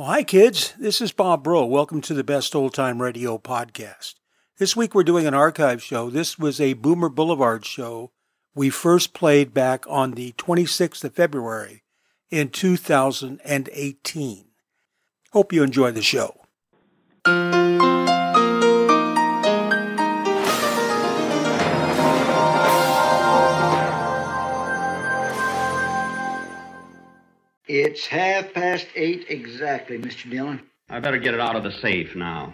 Well, hi, kids. This is Bob Bro. Welcome to the Best Old Time Radio podcast. This week we're doing an archive show. This was a Boomer Boulevard show we first played back on the 26th of February in 2018. Hope you enjoy the show. It's half past eight exactly, Mr. Dillon. I better get it out of the safe now.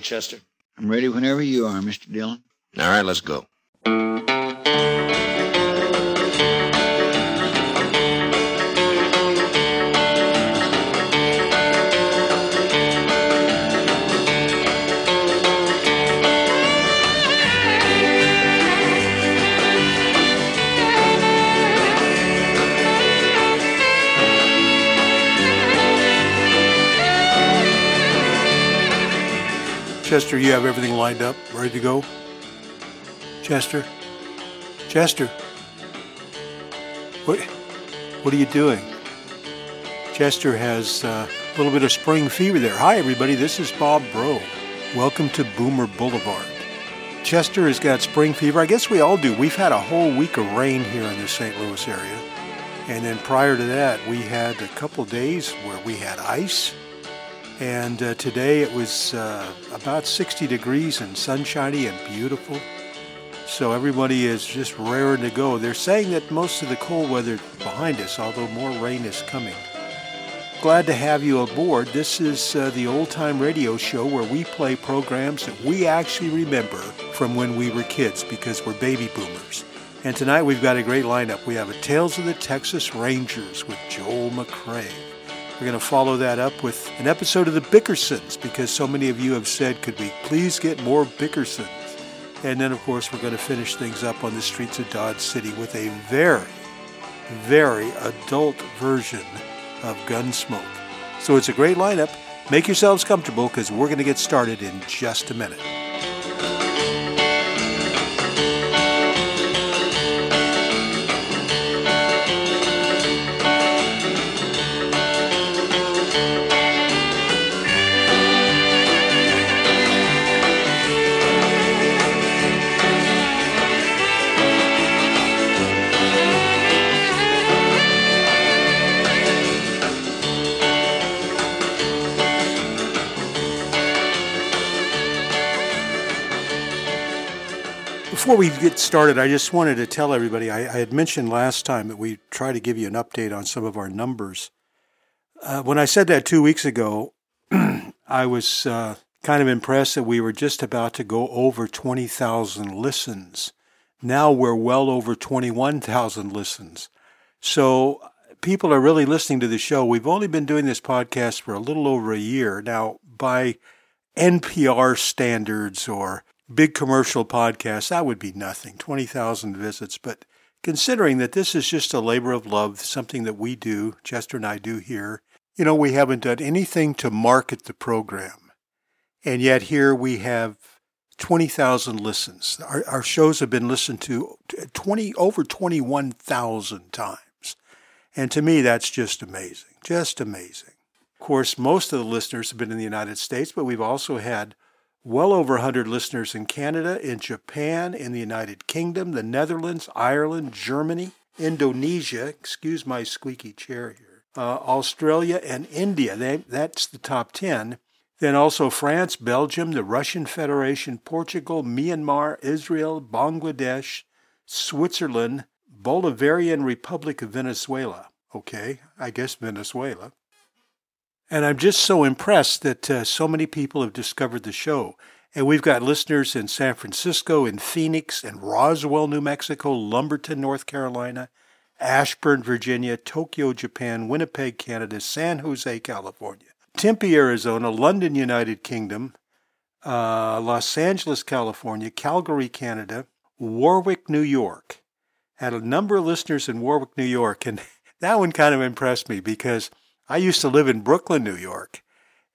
Chester? I'm ready whenever you are, Mr. Dillon. All right, let's go. Chester, you have everything lined up, ready to go? Chester? Chester? What, what are you doing? Chester has uh, a little bit of spring fever there. Hi, everybody. This is Bob Bro. Welcome to Boomer Boulevard. Chester has got spring fever. I guess we all do. We've had a whole week of rain here in the St. Louis area. And then prior to that, we had a couple days where we had ice. And uh, today it was uh, about 60 degrees and sunshiny and beautiful. So everybody is just raring to go. They're saying that most of the cold weather behind us, although more rain is coming. Glad to have you aboard. This is uh, the old time radio show where we play programs that we actually remember from when we were kids because we're baby boomers. And tonight we've got a great lineup. We have a Tales of the Texas Rangers with Joel McCrea. We're going to follow that up with an episode of the Bickersons because so many of you have said, could we please get more Bickersons? And then, of course, we're going to finish things up on the streets of Dodge City with a very, very adult version of Gunsmoke. So it's a great lineup. Make yourselves comfortable because we're going to get started in just a minute. Before we get started, I just wanted to tell everybody I, I, had mentioned last time that we try to give you an update on some of our numbers. Uh, when I said that two weeks ago, I was uh, kind of impressed that we were just about to go over 20,000 listens. Now we're well over 21,000 listens. So people are really listening to the show. We've only been doing this podcast for a little over a year. Now, by NPR standards or big commercial podcast, that would be nothing 20,000 visits. But considering that this is just a labor of love, something that we do, Chester and I do here, you know, we haven't done anything to market the program. And yet here we have 20,000 listens. Our, our shows have been listened to 20 over 21,000 times. And to me, that's just amazing, just amazing. Of course, most of the listeners have been in the United States, but we've also had well over 100 listeners in Canada, in Japan, in the United Kingdom, the Netherlands, Ireland, Germany, Indonesia, excuse my squeaky chair here, uh, Australia, and India. They, that's the top 10. Then also France, Belgium, the Russian Federation, Portugal, Myanmar, Israel, Bangladesh, Switzerland, Bolivarian Republic of Venezuela. Okay, I guess Venezuela. And I'm just so impressed that uh, so many people have discovered the show. And we've got listeners in San Francisco, in Phoenix, in Roswell, New Mexico, Lumberton, North Carolina, Ashburn, Virginia, Tokyo, Japan, Winnipeg, Canada, San Jose, California, Tempe, Arizona, London, United Kingdom, uh, Los Angeles, California, Calgary, Canada, Warwick, New York. Had a number of listeners in Warwick, New York, and that one kind of impressed me because I used to live in Brooklyn, New York,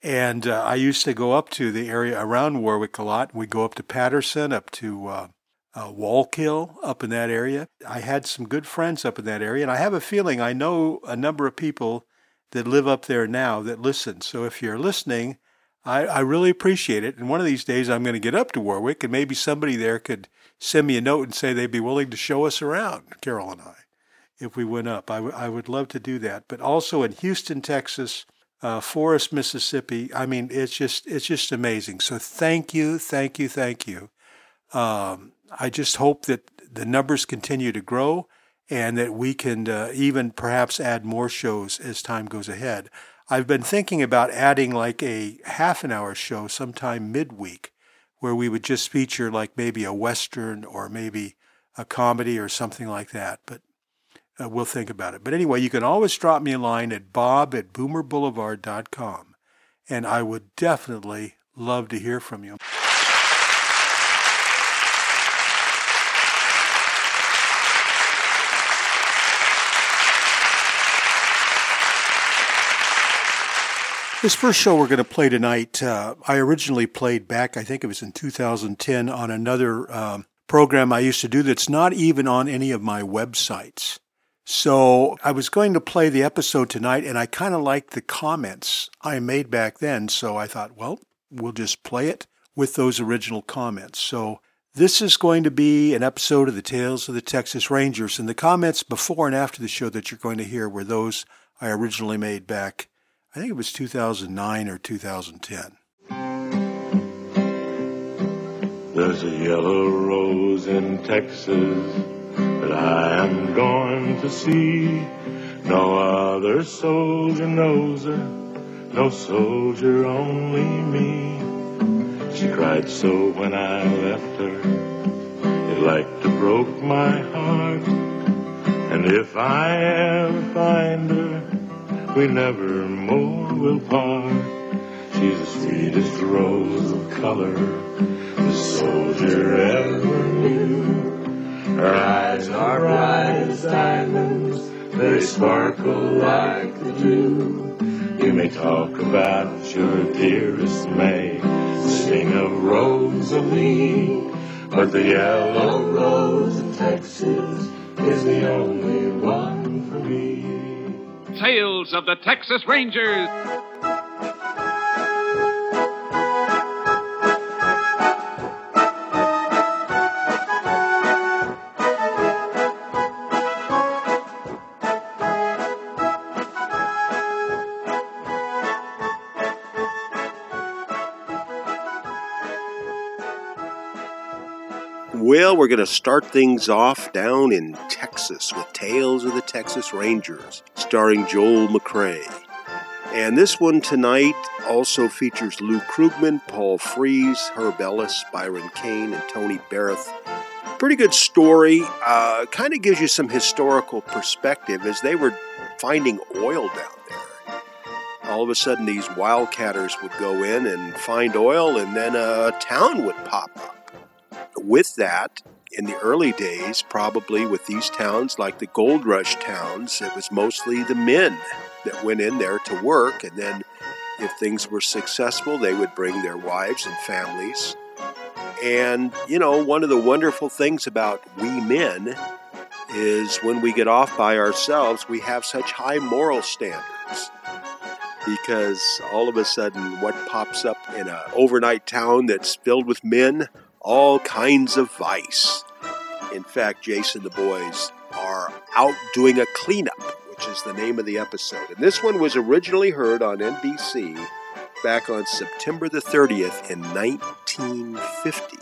and uh, I used to go up to the area around Warwick a lot. We'd go up to Paterson, up to uh, uh, Wallkill, up in that area. I had some good friends up in that area, and I have a feeling I know a number of people that live up there now that listen. So if you're listening, I, I really appreciate it. And one of these days, I'm going to get up to Warwick, and maybe somebody there could send me a note and say they'd be willing to show us around, Carol and I if we went up. I, w- I would love to do that. But also in Houston, Texas, uh, Forest, Mississippi. I mean, it's just it's just amazing. So thank you, thank you, thank you. Um, I just hope that the numbers continue to grow and that we can uh, even perhaps add more shows as time goes ahead. I've been thinking about adding like a half an hour show sometime midweek where we would just feature like maybe a Western or maybe a comedy or something like that. But uh, we'll think about it. But anyway, you can always drop me a line at bob at boomerboulevard.com, and I would definitely love to hear from you. This first show we're going to play tonight, uh, I originally played back, I think it was in 2010, on another um, program I used to do that's not even on any of my websites. So I was going to play the episode tonight, and I kind of liked the comments I made back then. So I thought, well, we'll just play it with those original comments. So this is going to be an episode of the Tales of the Texas Rangers. And the comments before and after the show that you're going to hear were those I originally made back, I think it was 2009 or 2010. There's a yellow rose in Texas that I am going to see. No other soldier knows her, no soldier, only me. She cried so when I left her, it like to broke my heart. And if I ever find her, we never more will part. She's the sweetest rose of color the soldier ever knew. Her eyes are bright as diamonds, they sparkle like the dew. You may talk about your dearest May, sing of Rosalie, but the yellow rose of Texas is the only one for me. Tales of the Texas Rangers. Well, we're going to start things off down in Texas with Tales of the Texas Rangers, starring Joel McCrea. And this one tonight also features Lou Krugman, Paul Frees, Herb Ellis, Byron Kane, and Tony Barrett. Pretty good story. Uh, kind of gives you some historical perspective as they were finding oil down there. All of a sudden, these wildcatters would go in and find oil, and then a town would pop up with that, in the early days, probably with these towns like the gold rush towns, it was mostly the men that went in there to work. And then, if things were successful, they would bring their wives and families. And, you know, one of the wonderful things about we men is when we get off by ourselves, we have such high moral standards. Because all of a sudden, what pops up in an overnight town that's filled with men all kinds of vice. In fact, Jason the boys are out doing a cleanup, which is the name of the episode. And this one was originally heard on NBC back on September the 30th in 1950.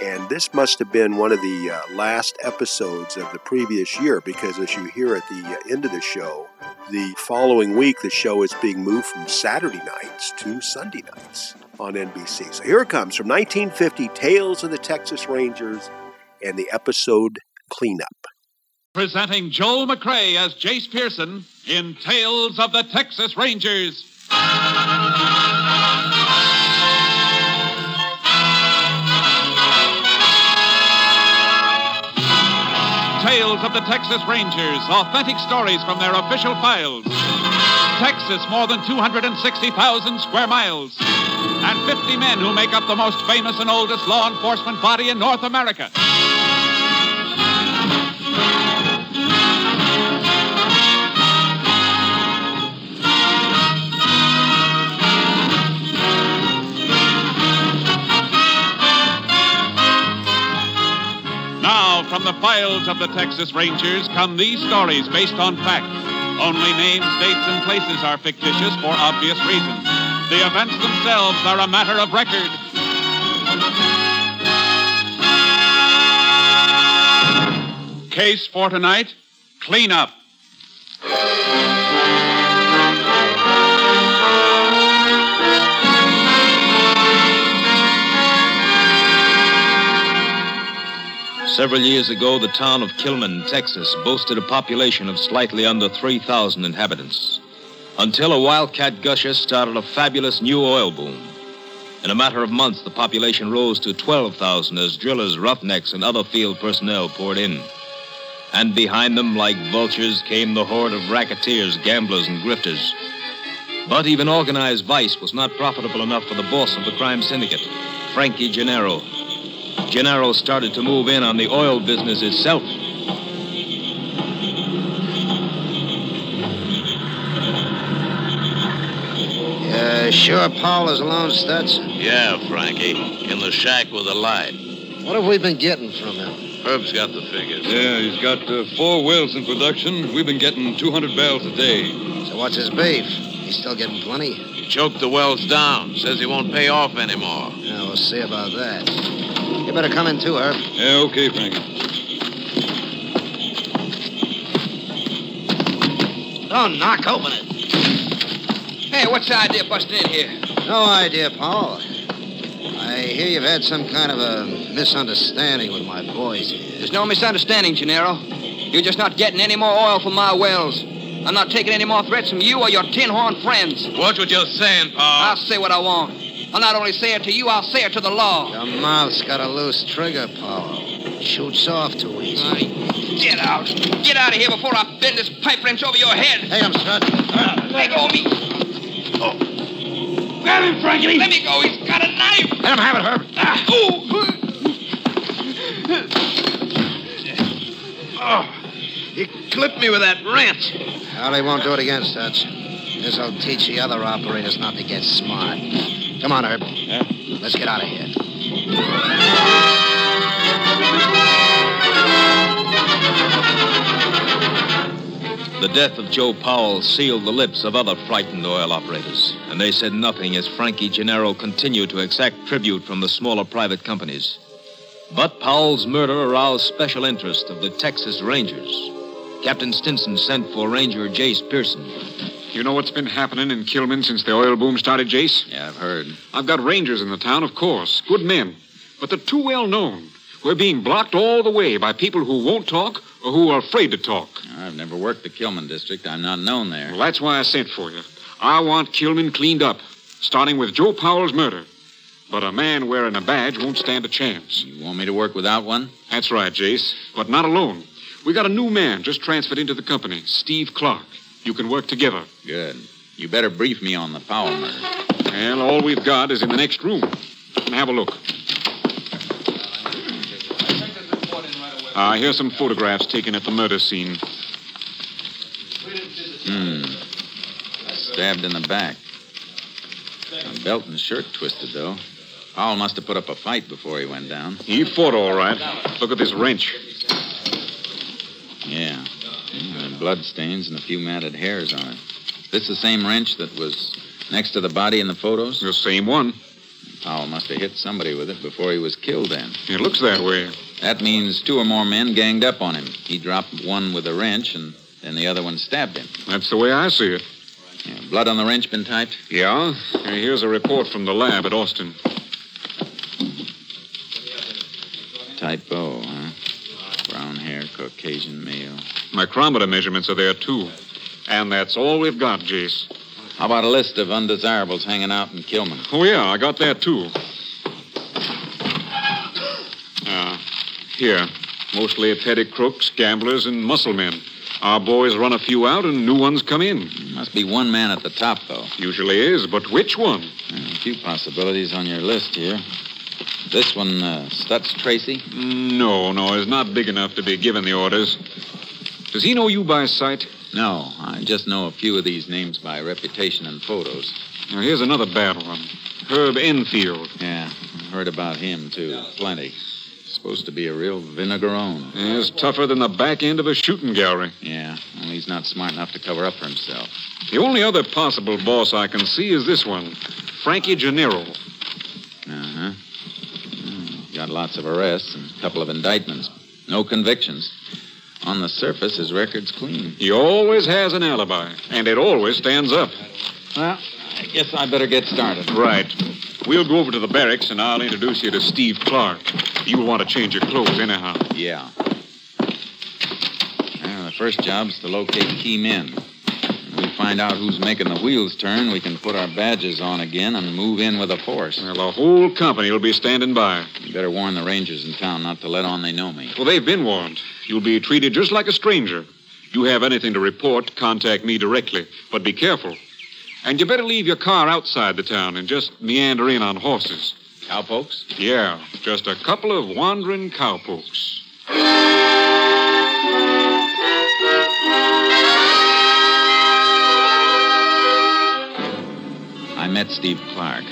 And this must have been one of the uh, last episodes of the previous year because, as you hear at the uh, end of the show, the following week the show is being moved from Saturday nights to Sunday nights on NBC. So here it comes from 1950 Tales of the Texas Rangers and the episode Cleanup. Presenting Joel McCrea as Jace Pearson in Tales of the Texas Rangers. Tales of the Texas Rangers, authentic stories from their official files. Texas, more than 260,000 square miles, and 50 men who make up the most famous and oldest law enforcement body in North America. Now, from the files of the Texas Rangers come these stories based on fact. Only names, dates, and places are fictitious for obvious reasons. The events themselves are a matter of record. Case for tonight clean up. Several years ago, the town of Kilman, Texas, boasted a population of slightly under 3,000 inhabitants. Until a wildcat gusher started a fabulous new oil boom. In a matter of months, the population rose to 12,000 as drillers, roughnecks, and other field personnel poured in. And behind them, like vultures, came the horde of racketeers, gamblers, and grifters. But even organized vice was not profitable enough for the boss of the crime syndicate, Frankie Gennaro. Gennaro started to move in on the oil business itself. Uh, sure Powell is alone, Stetson? Yeah, Frankie. In the shack with the light. What have we been getting from him? Herb's got the figures. Yeah, he's got uh, four wells in production. We've been getting 200 barrels a day. So what's his beef? He's still getting plenty? He choked the wells down. Says he won't pay off anymore. Yeah, we'll see about that. You better come in too, Herb. Yeah, okay, Frankie. Don't knock, open it. Hey, what's the idea of busting in here? No idea, Powell. I hear you've had some kind of a misunderstanding with my boys here. There's no misunderstanding, Gennaro. You're just not getting any more oil from my wells. I'm not taking any more threats from you or your tin horn friends. Watch what you're saying, Powell. I'll say what I want. I'll not only say it to you, I'll say it to the law. Your mouth's got a loose trigger, Powell. Shoots off too easy. Aye. Get out. Get out of here before I bend this pipe wrench over your head. Hey, I'm Strut. Let go of me. Oh. Grab him, Frankie. Let me go. He's got a knife. Let him have it, Herb. Ah. Ooh. Oh, he clipped me with that wrench. Well, he won't do it again, Stutz. This'll teach the other operators not to get smart. Come on, Herb. Yeah? Let's get out of here. The death of Joe Powell sealed the lips of other frightened oil operators, and they said nothing as Frankie Gennaro continued to exact tribute from the smaller private companies. But Powell's murder aroused special interest of the Texas Rangers. Captain Stinson sent for Ranger Jace Pearson. You know what's been happening in Kilman since the oil boom started, Jace? Yeah, I've heard. I've got rangers in the town, of course. Good men. But they're too well known. We're being blocked all the way by people who won't talk or who are afraid to talk. I've never worked the Kilman district. I'm not known there. Well, that's why I sent for you. I want Kilman cleaned up, starting with Joe Powell's murder. But a man wearing a badge won't stand a chance. You want me to work without one? That's right, Jace. But not alone. We got a new man just transferred into the company, Steve Clark. You can work together. Good. You better brief me on the Powell murder. Well, all we've got is in the next room. And have a look. Uh, here's some photographs taken at the murder scene. Hmm. Stabbed in the back. A belt and shirt twisted, though. Powell must have put up a fight before he went down. He fought all right. Look at this wrench. Yeah. Mm, and blood stains and a few matted hairs on it. This the same wrench that was Next to the body in the photos? The same one. Powell must have hit somebody with it before he was killed then. It looks that way. That means two or more men ganged up on him. He dropped one with a wrench, and then the other one stabbed him. That's the way I see it. Yeah, blood on the wrench been typed? Yeah. Here's a report from the lab at Austin. Type O, huh? Brown hair, Caucasian male. Micrometer measurements are there, too. And that's all we've got, Jace. How about a list of undesirables hanging out in Kilman? Oh, yeah, I got that, too. Uh, here. Mostly petty crooks, gamblers, and muscle men. Our boys run a few out and new ones come in. Must be one man at the top, though. Usually is, but which one? A few possibilities on your list here. This one, uh, Stutz Tracy? No, no, he's not big enough to be given the orders. Does he know you by sight? No, I just know a few of these names by reputation and photos. Now, here's another bad one Herb Enfield. Yeah, heard about him, too. Plenty. Supposed to be a real vinegaroon. He's tougher than the back end of a shooting gallery. Yeah, only he's not smart enough to cover up for himself. The only other possible boss I can see is this one Frankie Gennaro. Uh huh. Got lots of arrests and a couple of indictments. No convictions. On the surface, his record's clean. He always has an alibi, and it always stands up. Well, I guess I better get started. Right. We'll go over to the barracks, and I'll introduce you to Steve Clark. You'll want to change your clothes anyhow. Yeah. Well, the first job's to locate key men. When we find out who's making the wheels turn, we can put our badges on again and move in with a force. Well, the whole company will be standing by. You better warn the rangers in town not to let on they know me. Well, they've been warned. You'll be treated just like a stranger. You have anything to report, contact me directly. But be careful. And you better leave your car outside the town and just meander in on horses. Cowpokes? Yeah, just a couple of wandering cowpokes. I met Steve Clark.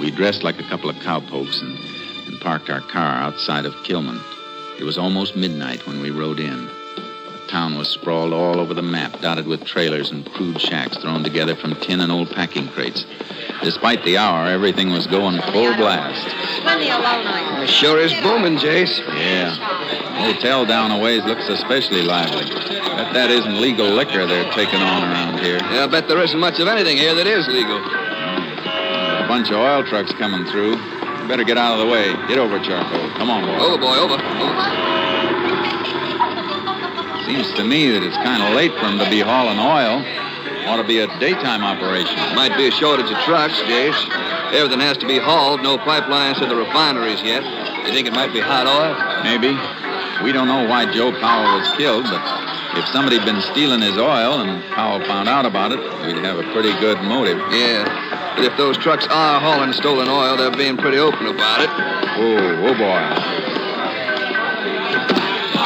We dressed like a couple of cowpokes and, and parked our car outside of Kilman. It was almost midnight when we rode in. The town was sprawled all over the map, dotted with trailers and crude shacks thrown together from tin and old packing crates. Despite the hour, everything was going full blast. Plenty of low nights. It sure is booming, Jace. Yeah. Hotel down a ways looks especially lively. Bet that isn't legal liquor they're taking on around here. Yeah, I bet there isn't much of anything here that is legal. A bunch of oil trucks coming through. Better get out of the way. Get over, Charcoal. Come on, boy. Over, boy, over. over. Seems to me that it's kind of late for them to be hauling oil. Ought to be a daytime operation. Might be a shortage of trucks, Jace. Everything has to be hauled. No pipelines to the refineries yet. You think it might be hot oil? Maybe. We don't know why Joe Powell was killed, but if somebody'd been stealing his oil and Powell found out about it, we'd have a pretty good motive. Yeah. But if those trucks are hauling stolen oil, they're being pretty open about it. Oh, oh boy.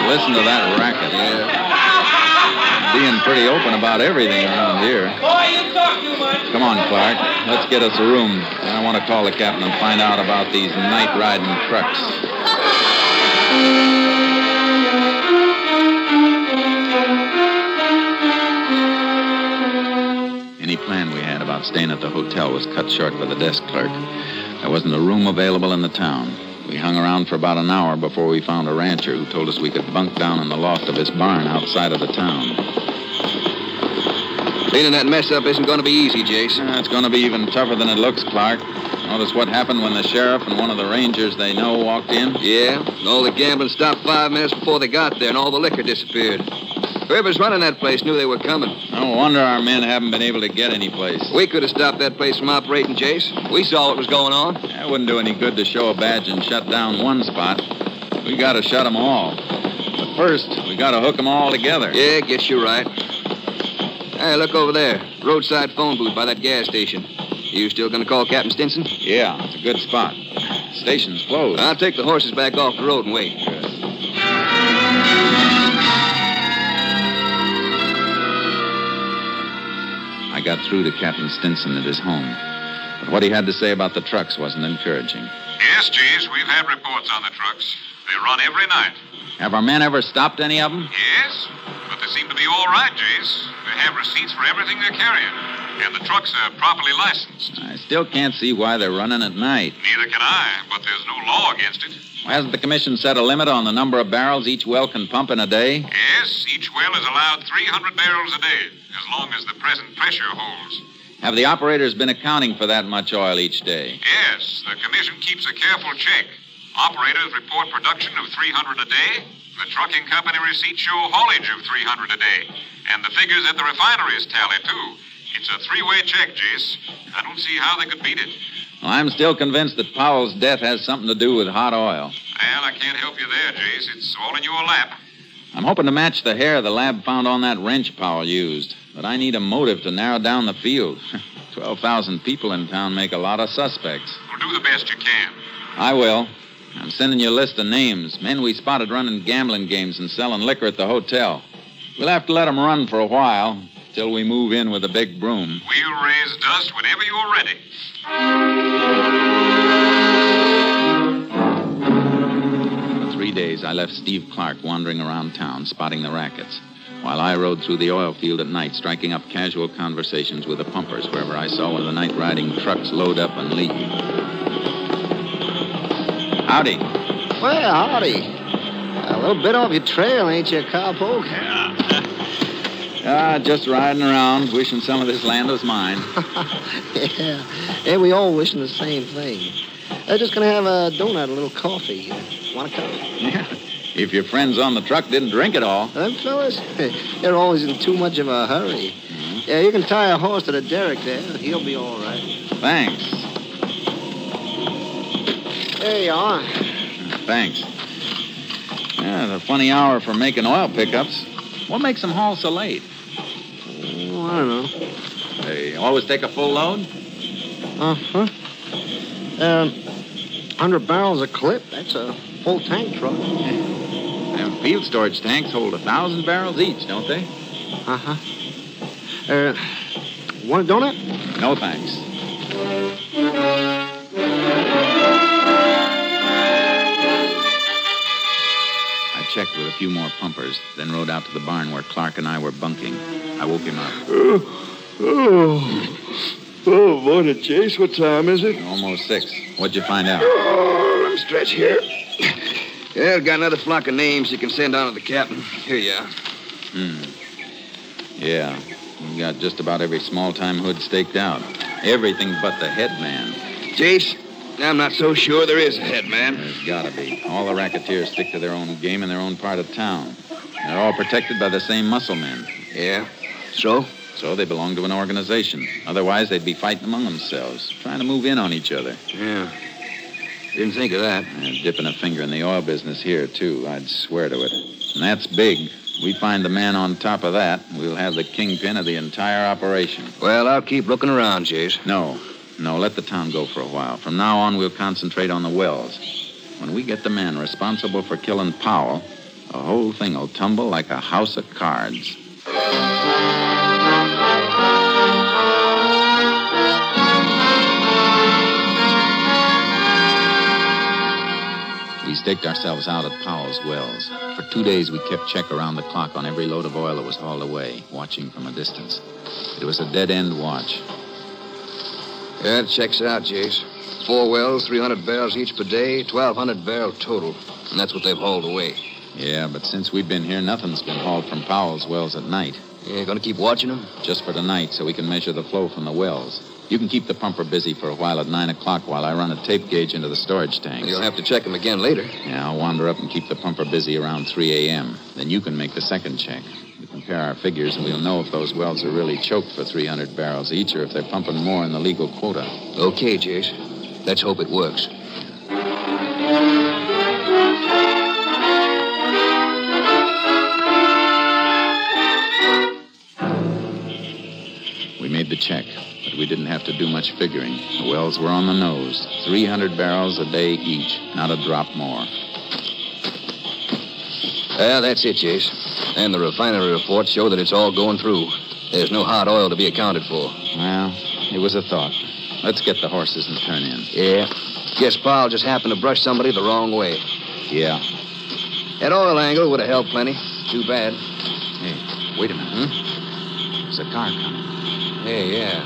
Listen to that racket. Yeah. Being pretty open about everything around here. Boy, you talk too much. Come on, Clark. Let's get us a room. I want to call the captain and find out about these night riding trucks. Any plan we had about staying at the hotel was cut short by the desk clerk. There wasn't a room available in the town. We hung around for about an hour before we found a rancher who told us we could bunk down in the loft of his barn outside of the town. Cleaning that mess up isn't going to be easy, Jason. Uh, it's going to be even tougher than it looks, Clark. Notice what happened when the sheriff and one of the rangers they know walked in? Yeah, and all the gambling stopped five minutes before they got there, and all the liquor disappeared. Whoever's running that place knew they were coming. No wonder our men haven't been able to get any place. We could have stopped that place from operating, Jace. We saw what was going on. It wouldn't do any good to show a badge and shut down one spot. We got to shut them all. But first, we got to hook them all together. Yeah, guess you're right. Hey, look over there. Roadside phone booth by that gas station. You still gonna call Captain Stinson? Yeah, it's a good spot. Station's closed. I'll take the horses back off the road and wait. I got through to Captain Stinson at his home. But what he had to say about the trucks wasn't encouraging. Yes, Jace, we've had reports on the trucks. They run every night. Have our men ever stopped any of them? Yes, but they seem to be all right, Jace. They have receipts for everything they're carrying. And the trucks are properly licensed. I still can't see why they're running at night. Neither can I, but there's no law against it. Hasn't the commission set a limit on the number of barrels each well can pump in a day? Yes, each well is allowed 300 barrels a day, as long as the present pressure holds. Have the operators been accounting for that much oil each day? Yes, the commission keeps a careful check. Operators report production of 300 a day. The trucking company receipts show haulage of 300 a day. And the figures at the refineries tally, too. It's a three way check, Jace. I don't see how they could beat it. I'm still convinced that Powell's death has something to do with hot oil. Well, I can't help you there, Jace. It's all in your lap. I'm hoping to match the hair the lab found on that wrench Powell used, but I need a motive to narrow down the field. 12,000 people in town make a lot of suspects. Well, do the best you can. I will. I'm sending you a list of names, men we spotted running gambling games and selling liquor at the hotel. We'll have to let them run for a while till we move in with a big broom. We'll raise dust whenever you're ready. For three days, I left Steve Clark wandering around town, spotting the rackets, while I rode through the oil field at night, striking up casual conversations with the pumpers wherever I saw one of the night riding trucks load up and leave. Howdy. Well, howdy. A little bit off your trail, ain't you, cowpoke? Ah, just riding around, wishing some of this land was mine. yeah. Yeah, we all wishing the same thing. They're just gonna have a donut, a little coffee. Want a cup? Yeah. If your friends on the truck didn't drink it all. Them fellas, they're always in too much of a hurry. Yeah, you can tie a horse to the derrick there. He'll be all right. Thanks. There you are. Thanks. Yeah, it's a funny hour for making oil pickups. What makes them haul so late? Oh, I don't know. They always take a full load? Uh-huh. Um, 100 barrels a clip. That's a full tank truck. Them field storage tanks hold a thousand barrels each, don't they? Uh-huh. Uh, want a donut? No, thanks. Checked with a few more pumpers, then rode out to the barn where Clark and I were bunking. I woke him up. Oh, oh, morning, Jace. What time is it? Almost six. What'd you find out? Oh, let me stretch here. Yeah, I've got another flock of names you can send on to the captain. Here you are. Hmm. Yeah. We got just about every small time hood staked out. Everything but the head man. I'm not so sure there is a head man. There's gotta be. All the racketeers stick to their own game in their own part of town. They're all protected by the same muscle men. Yeah. So? So they belong to an organization. Otherwise, they'd be fighting among themselves, trying to move in on each other. Yeah. Didn't think of that. And dipping a finger in the oil business here, too. I'd swear to it. And that's big. We find the man on top of that, we'll have the kingpin of the entire operation. Well, I'll keep looking around, Jace. No. No, let the town go for a while. From now on, we'll concentrate on the wells. When we get the man responsible for killing Powell, the whole thing will tumble like a house of cards. We staked ourselves out at Powell's Wells. For two days, we kept check around the clock on every load of oil that was hauled away, watching from a distance. It was a dead end watch. Yeah, it checks out, Jace. Four wells, 300 barrels each per day, 1,200 barrel total. And that's what they've hauled away. Yeah, but since we've been here, nothing's been hauled from Powell's Wells at night. Yeah, gonna keep watching them? Just for tonight, so we can measure the flow from the wells. You can keep the pumper busy for a while at 9 o'clock while I run a tape gauge into the storage tanks. You'll have to check them again later. Yeah, I'll wander up and keep the pumper busy around 3 a.m. Then you can make the second check. Compare our figures, and we'll know if those wells are really choked for 300 barrels each or if they're pumping more in the legal quota. Okay, Jace. Let's hope it works. We made the check, but we didn't have to do much figuring. The wells were on the nose 300 barrels a day each, not a drop more. Yeah, that's it, Jace. And the refinery reports show that it's all going through. There's no hot oil to be accounted for. Well, it was a thought. Let's get the horses and turn in. Yeah. Guess Powell just happened to brush somebody the wrong way. Yeah. That oil angle would have helped plenty. Too bad. Hey, wait a minute. Hmm? There's a car coming. Hey, yeah.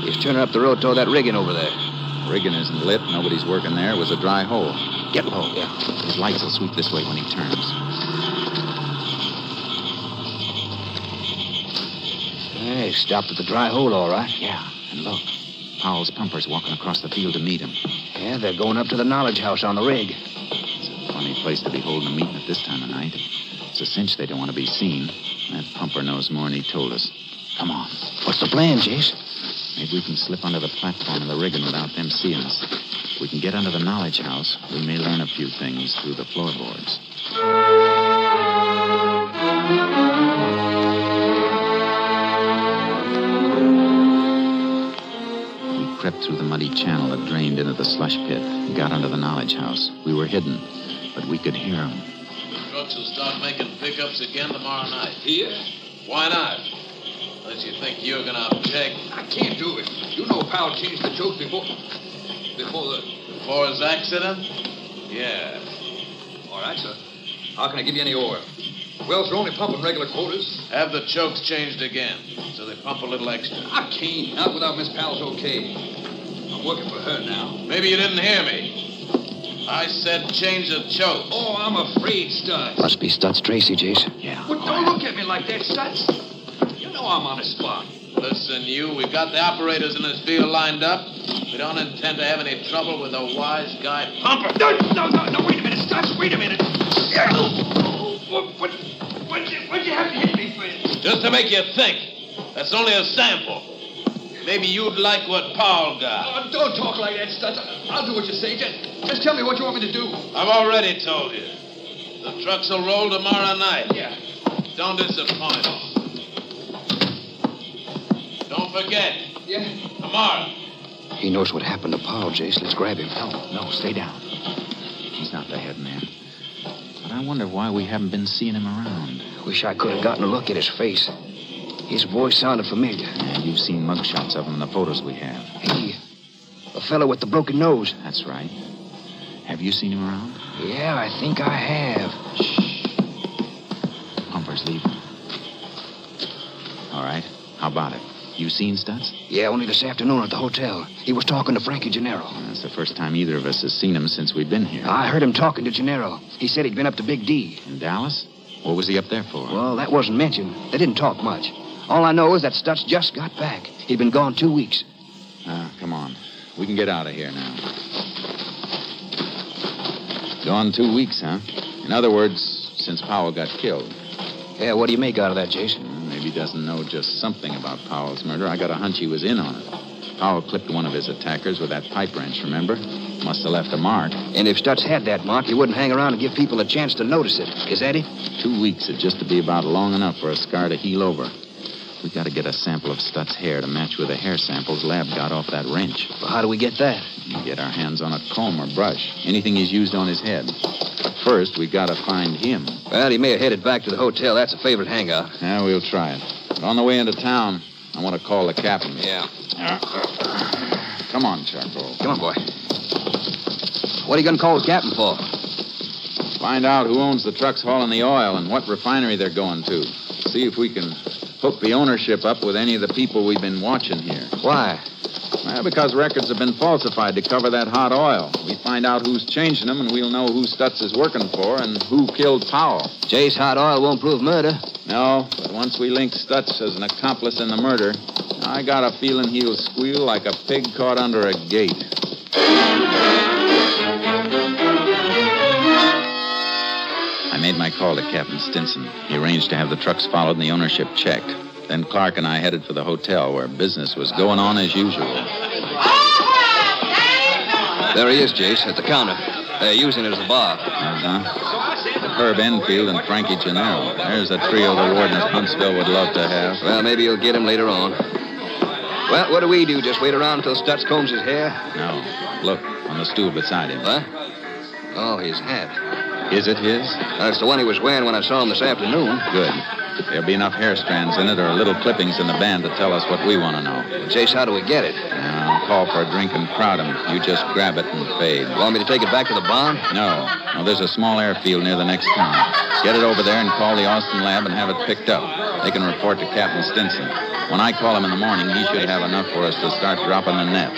He's turning up the road toward that rigging over there. Rigging isn't lit. Nobody's working there. It was a dry hole. Get low, yeah. His lights will sweep this way when he turns. Hey, stopped at the dry hole, all right. Yeah, and look. Powell's pumpers walking across the field to meet him. Yeah, they're going up to the knowledge house on the rig. It's a funny place to be holding a meeting at this time of night. It's a cinch they don't want to be seen. That pumper knows more than he told us. Come on. What's the plan, Jace? Maybe we can slip under the platform of the rigging without them seeing us. If we can get under the knowledge house, we may learn a few things through the floorboards. We crept through the muddy channel that drained into the slush pit and got under the knowledge house. We were hidden, but we could hear them. The trucks will start making pickups again tomorrow night. Here? Why not? Unless you think you're gonna object. I can't do it. You know Powell changed the choke before. Before the. Before his accident? Yeah. All right, sir. How can I give you any oil? Wells are only pumping regular quotas. Have the chokes changed again, so they pump a little extra. Ah, I can't. Not without Miss Powell's okay. I'm working for her now. Maybe you didn't hear me. I said change the chokes. Oh, I'm afraid, Stutz. Must be Stutz Tracy, Jason. Yeah. Well, don't look at me like that, Stutz. You know I'm on the spot. Listen, you, we've got the operators in this field lined up. We don't intend to have any trouble with a wise guy pumper. No, no, no, no, wait a minute, Stutz, wait a minute. What, what, what'd, you, what'd you have to hit me for? Just to make you think. That's only a sample. Maybe you'd like what Powell got. Oh, don't talk like that, Stutz. I'll do what you say. Just, just tell me what you want me to do. I've already told you. The trucks will roll tomorrow night. Yeah. Don't disappoint us. Don't forget. Yeah. Tomorrow. He knows what happened to Powell, Jace. Let's grab him. No, no, stay down. He's not the head man. But I wonder why we haven't been seeing him around. Wish I could have gotten a look at his face. His voice sounded familiar. Yeah, you've seen mugshots of him in the photos we have. Hey, the fellow with the broken nose. That's right. Have you seen him around? Yeah, I think I have. Shh. Pumper's leaving. All right. How about it? You seen Stutz? Yeah, only this afternoon at the hotel. He was talking to Frankie Gennaro. That's the first time either of us has seen him since we've been here. I heard him talking to Gennaro. He said he'd been up to Big D. In Dallas? What was he up there for? Well, that wasn't mentioned. They didn't talk much. All I know is that Stutz just got back. He'd been gone two weeks. Ah, come on. We can get out of here now. Gone two weeks, huh? In other words, since Powell got killed. Yeah, what do you make out of that, Jason? Maybe he doesn't know just something about Powell's murder. I got a hunch he was in on it. Powell clipped one of his attackers with that pipe wrench, remember? Must have left a mark. And if Stutz had that mark, he wouldn't hang around and give people a chance to notice it. Is that it? Two weeks would just to be about long enough for a scar to heal over. We got to get a sample of Stutz's hair to match with the hair samples Lab got off that wrench. Well, how do we get that? We get our hands on a comb or brush, anything he's used on his head. But first, we got to find him. Well, he may have headed back to the hotel. That's a favorite hangout. Yeah, we'll try it. But on the way into town, I want to call the captain. Yeah. Come on, Charcoal. Come on, boy. What are you to call the captain for? Find out who owns the trucks hauling the oil and what refinery they're going to. See if we can hook the ownership up with any of the people we've been watching here. Why? Well, because records have been falsified to cover that hot oil. We find out who's changing them, and we'll know who Stutz is working for and who killed Powell. Jace hot oil won't prove murder. No, but once we link Stutz as an accomplice in the murder, I got a feeling he'll squeal like a pig caught under a gate. Made my call to Captain Stinson. He arranged to have the trucks followed and the ownership checked. Then Clark and I headed for the hotel where business was going on as usual. There he is, Jace, at the counter. They're using it as a bar. Uh-huh. Herb Enfield and Frankie Gennaro. There's a trio the warden of Huntsville would love to have. Well, maybe you'll get him later on. Well, what do we do? Just wait around until Stutz combs his hair? No. Look, on the stool beside him. What? Oh, his hat. Is it his? Uh, That's the one he was wearing when I saw him this afternoon. Good. There'll be enough hair strands in it or little clippings in the band to tell us what we want to know. Jace, how do we get it? I'll call for a drink and crowd him. You just grab it and fade. Want me to take it back to the barn? No. No, there's a small airfield near the next town. Get it over there and call the Austin lab and have it picked up. They can report to Captain Stinson. When I call him in the morning, he should have enough for us to start dropping the net.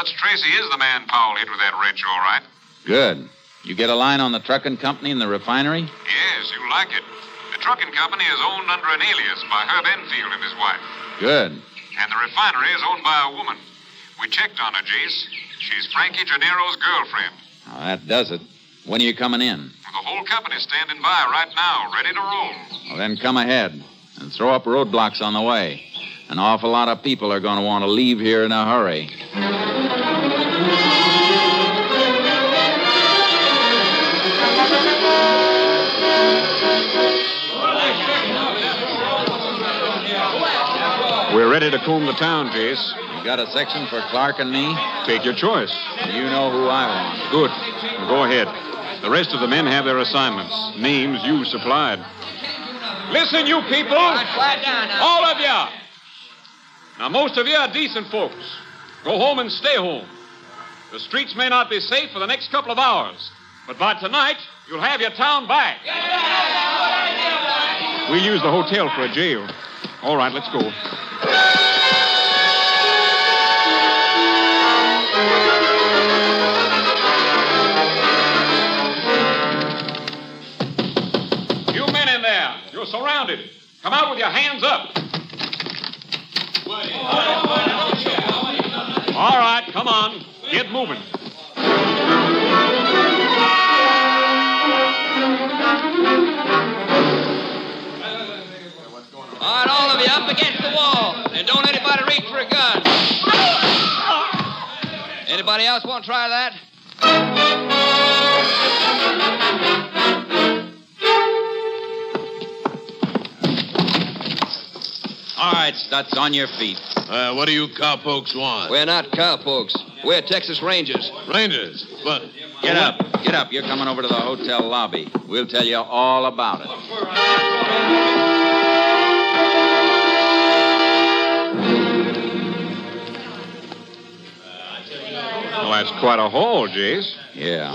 Stutz Tracy is the man Powell hit with that wrench, all right. Good. You get a line on the trucking company and the refinery? Yes, you like it. The trucking company is owned under an alias by Herb Enfield and his wife. Good. And the refinery is owned by a woman. We checked on her, Jace. She's Frankie Gennaro's girlfriend. Now, that does it. When are you coming in? The whole company's standing by right now, ready to roll. Well, then come ahead and throw up roadblocks on the way. An awful lot of people are going to want to leave here in a hurry. We're ready to comb the town, Jace. You got a section for Clark and me? Take your choice. You know who I want. Good. Go ahead. The rest of the men have their assignments. Names you supplied. Listen, you people. quiet down now. All of you. Now, most of you are decent folks. Go home and stay home. The streets may not be safe for the next couple of hours, but by tonight, you'll have your town back. We use the hotel for a jail. All right, let's go. You men in there, you're surrounded. Come out with your hands up. All right, come on. Get moving. All right, all of you up against the wall. And don't anybody reach for a gun. Anybody else want to try that? All right, Stutz, on your feet. Uh, what do you cowpokes want? We're not cowpokes. We're Texas Rangers. Rangers? But. Get up. Get up. You're coming over to the hotel lobby. We'll tell you all about it. Well, that's quite a haul, Jace. Yeah,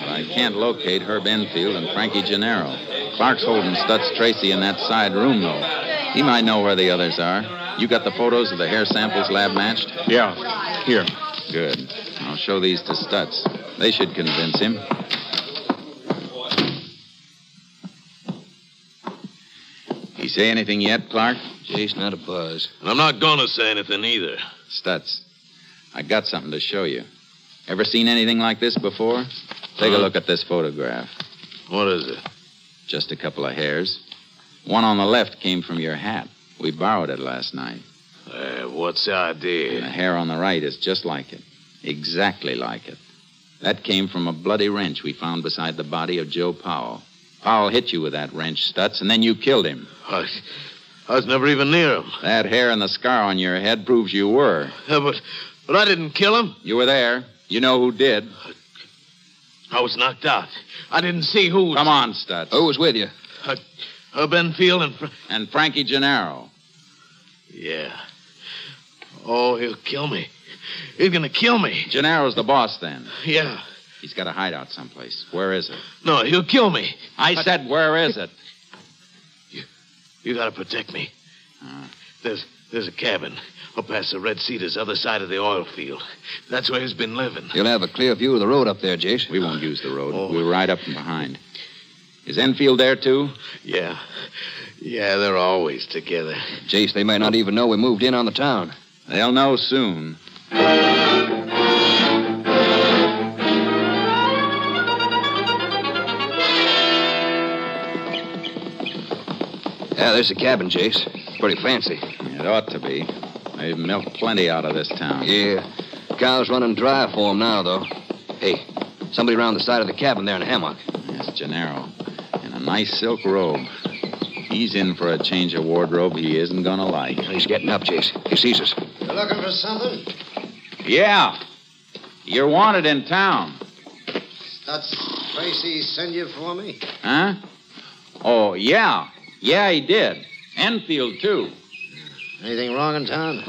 but I can't locate Herb Enfield and Frankie Gennaro. Clark's holding Stutz Tracy in that side room, though. He might know where the others are. You got the photos of the hair samples lab matched? Yeah. Here. Good. I'll show these to Stutz. They should convince him. He say anything yet, Clark? Jace, not a buzz. And I'm not going to say anything either. Stutz, I got something to show you. Ever seen anything like this before? Take a look at this photograph. What is it? Just a couple of hairs. One on the left came from your hat. We borrowed it last night. Uh, what's the And idea? the hair on the right is just like it. Exactly like it. That came from a bloody wrench we found beside the body of Joe Powell. Powell hit you with that wrench, Stutz, and then you killed him. I, I was never even near him. That hair and the scar on your head proves you were. Yeah, but, but I didn't kill him. You were there. You know who did. I was knocked out. I didn't see who. Come on, Stutz. Who was with you? Uh, Herb Enfield and. Fr- And Frankie Gennaro. yeah. Oh, he'll kill me. He's gonna kill me. Gennaro's the boss then. Yeah. He's got a hideout someplace. Where is it? No, he'll kill me. I said, where is it? You, you gotta protect me. Uh, There's there's a cabin up past the Red Cedars, other side of the oil field. That's where he's been living. You'll have a clear view of the road up there, Jace. we won't use the road. Oh. We'll ride up from behind. Is Enfield there, too? Yeah. Yeah, they're always together. Jace, they might not even know we moved in on the town. They'll know soon. Yeah, there's the cabin, Jace. Pretty fancy. It ought to be. They've milked plenty out of this town. Yeah. Cow's running dry for 'em now, though. Hey, somebody around the side of the cabin there in a hammock. That's Gennaro. In nice silk robe. He's in for a change of wardrobe he isn't gonna like. He's getting up, Jace. He sees us. You looking for something? Yeah. You're wanted in town. That's Tracy send you for me? Huh? Oh, yeah. Yeah, he did. Enfield, too. Anything wrong in town?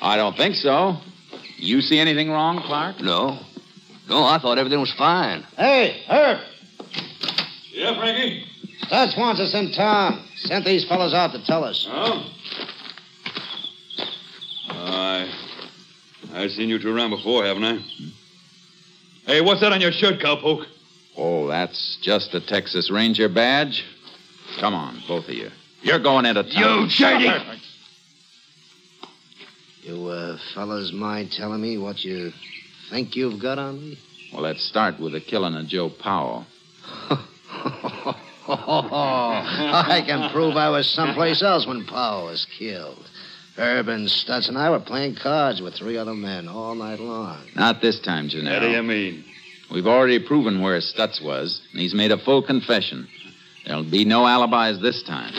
I don't think so. You see anything wrong, Clark? No. No, I thought everything was fine. Hey, Herb. Yeah, Frankie? Stutz wants us in town. Sent these fellows out to tell us. Oh? I. I've seen you two around before, haven't I? Hey, what's that on your shirt, cowpoke? Oh, that's just a Texas Ranger badge? Come on, both of you. You're going into town. You shady! You uh, fellas mind telling me what you think you've got on me? Well, let's start with the killing of Joe Powell. I can prove I was someplace else when Powell was killed. Herb and Stutz and I were playing cards with three other men all night long. Not this time, Gennaro. What do you mean? We've already proven where Stutz was, and he's made a full confession. There'll be no alibis this time.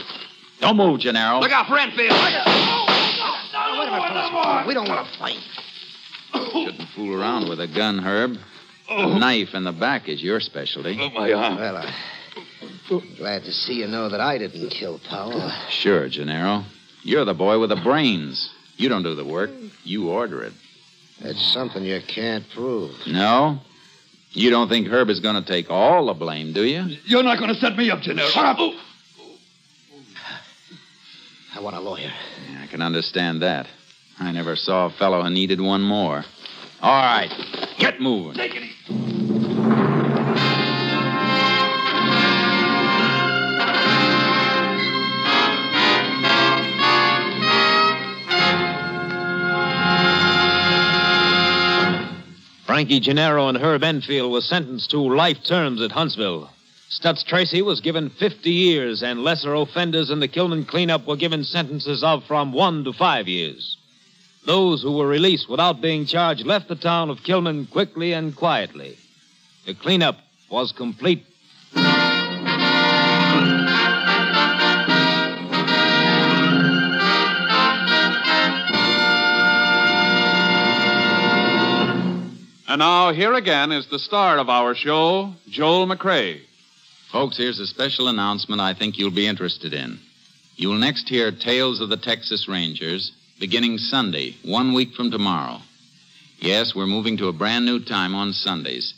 Don't move, Gennaro. Look out for Enfield. Oh, wait a minute, fellas. We don't want to fight. Shouldn't fool around with a gun, Herb. A oh. knife in the back is your specialty. Oh, my arm. Well, I'm glad to see you know that I didn't kill Powell. Oh, sure, Gennaro. You're the boy with the brains. You don't do the work. You order it. That's something you can't prove. No? You don't think Herb is going to take all the blame, do you? You're not going to set me up, Gennaro. Shut up! I want a lawyer. Yeah, I can understand that. I never saw a fellow who needed one more. All right, get moving. Take it easy. Frankie Gennaro and Herb Enfield were sentenced to life terms at Huntsville. Stutz Tracy was given 50 years, and lesser offenders in the Kilman cleanup were given sentences of from one to five years. Those who were released without being charged left the town of Kilman quickly and quietly. The cleanup was complete. And now, here again is the star of our show, Joel McCrea. Folks, here's a special announcement I think you'll be interested in. You'll next hear Tales of the Texas Rangers beginning Sunday, one week from tomorrow. Yes, we're moving to a brand new time on Sundays,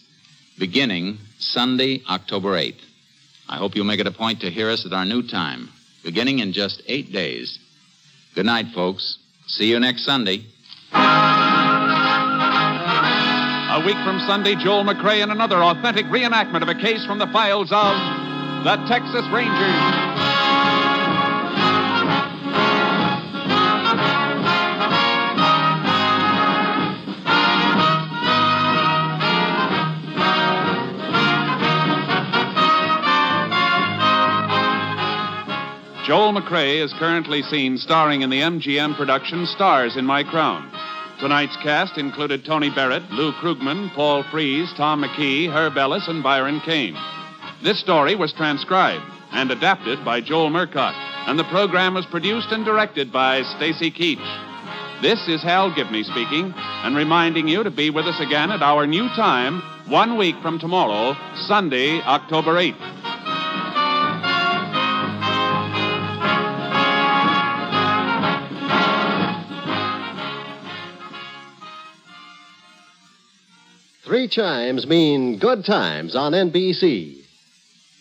beginning Sunday, October 8th. I hope you'll make it a point to hear us at our new time, beginning in just eight days. Good night, folks. See you next Sunday. A week from Sunday, Joel McCrea in another authentic reenactment of a case from the files of the Texas Rangers. Joel McCrea is currently seen starring in the MGM production Stars in My Crown. Tonight's cast included Tony Barrett, Lou Krugman, Paul Frees, Tom McKee, Herb Ellis, and Byron Kane. This story was transcribed and adapted by Joel Murcott, and the program was produced and directed by Stacy Keach. This is Hal Gibney speaking and reminding you to be with us again at our new time one week from tomorrow, Sunday, October 8th. Three chimes mean good times on NBC.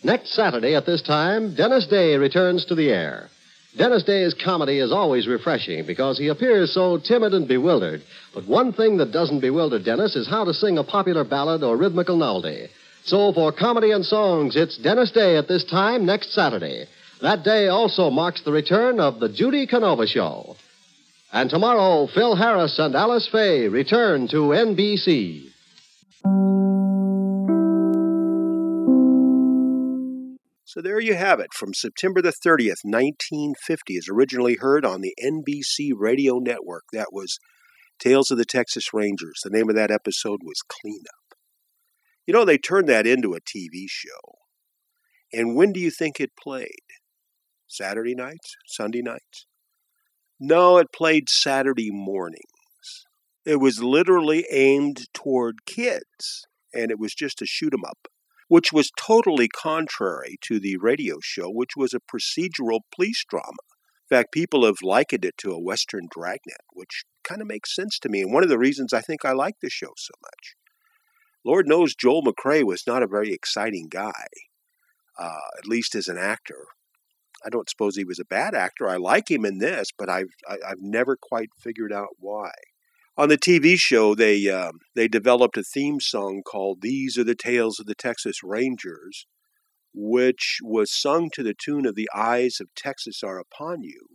Next Saturday at this time, Dennis Day returns to the air. Dennis Day's comedy is always refreshing because he appears so timid and bewildered. But one thing that doesn't bewilder Dennis is how to sing a popular ballad or rhythmical melody. So for comedy and songs, it's Dennis Day at this time next Saturday. That day also marks the return of the Judy Canova Show. And tomorrow, Phil Harris and Alice Faye return to NBC. So there you have it from September the 30th, 1950, as originally heard on the NBC radio network. That was Tales of the Texas Rangers. The name of that episode was Cleanup. You know, they turned that into a TV show. And when do you think it played? Saturday nights? Sunday nights? No, it played Saturday mornings. It was literally aimed toward kids, and it was just a shoot 'em up which was totally contrary to the radio show, which was a procedural police drama. In fact, people have likened it to a Western dragnet, which kind of makes sense to me, and one of the reasons I think I like the show so much. Lord knows Joel McCrea was not a very exciting guy, uh, at least as an actor. I don't suppose he was a bad actor. I like him in this, but I've I, have i have never quite figured out why. On the TV show, they um, they developed a theme song called "These Are the Tales of the Texas Rangers," which was sung to the tune of "The Eyes of Texas Are Upon You,"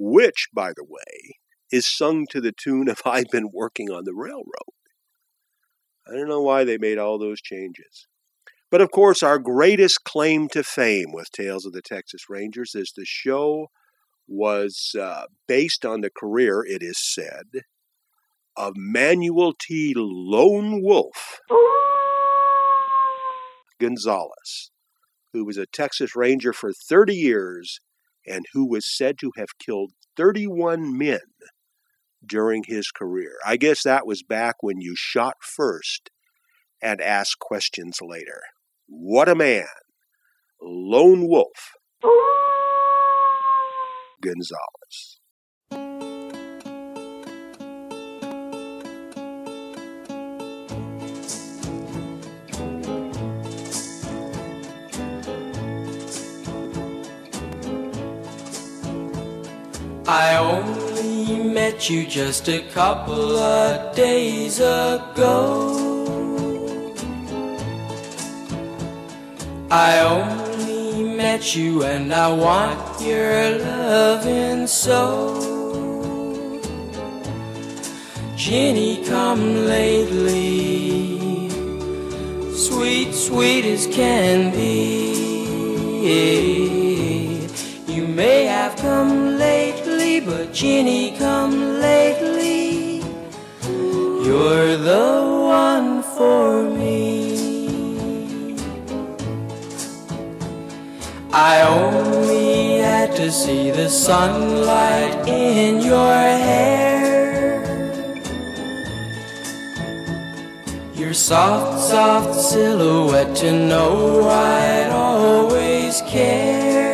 which, by the way, is sung to the tune of "I've Been Working on the Railroad." I don't know why they made all those changes. But of course, our greatest claim to fame with Tales of the Texas Rangers is the show was uh, based on the career, it is said, of Manuel T. Lone Wolf Gonzalez, who was a Texas Ranger for 30 years and who was said to have killed 31 men during his career. I guess that was back when you shot first and asked questions later. What a man! Lone Wolf Gonzalez. I only met you just a couple of days ago. I only met you and I want your loving so. Ginny, come lately, sweet, sweet as can be. You may have come lately, but Ginny, come lately. You're the one for me. I only had to see the sunlight in your hair. Your soft, soft silhouette to know I'd always care.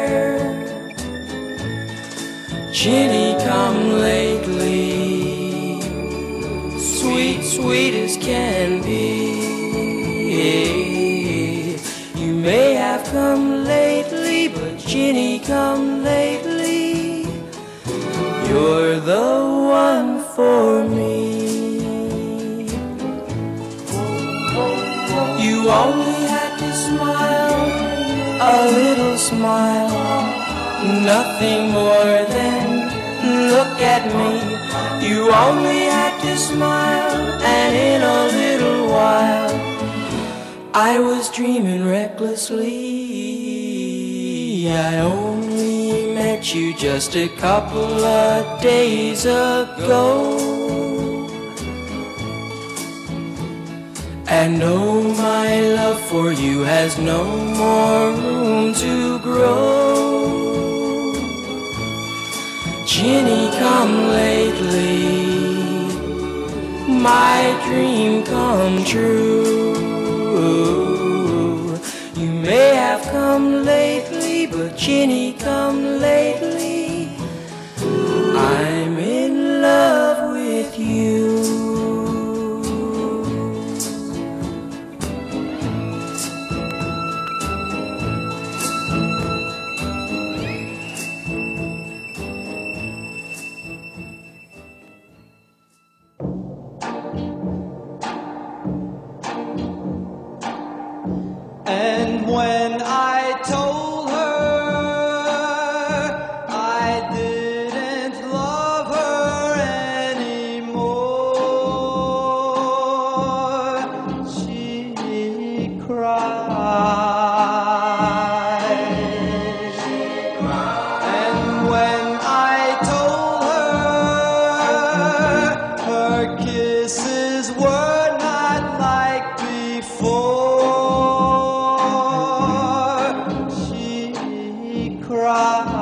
Ginny, come lately, sweet, sweet as can be. You may have come lately, but Ginny, come lately. You're the one for me. You only had to smile, a little smile, nothing more than look at me. You only had to smile, and in a little while, I was dreaming recklessly. I only met you just a couple of days ago. And oh, my love for you has no more room to grow. Ginny, come lately, my dream come true. You may have come lately, but Ginny, come lately. I'm in love cried.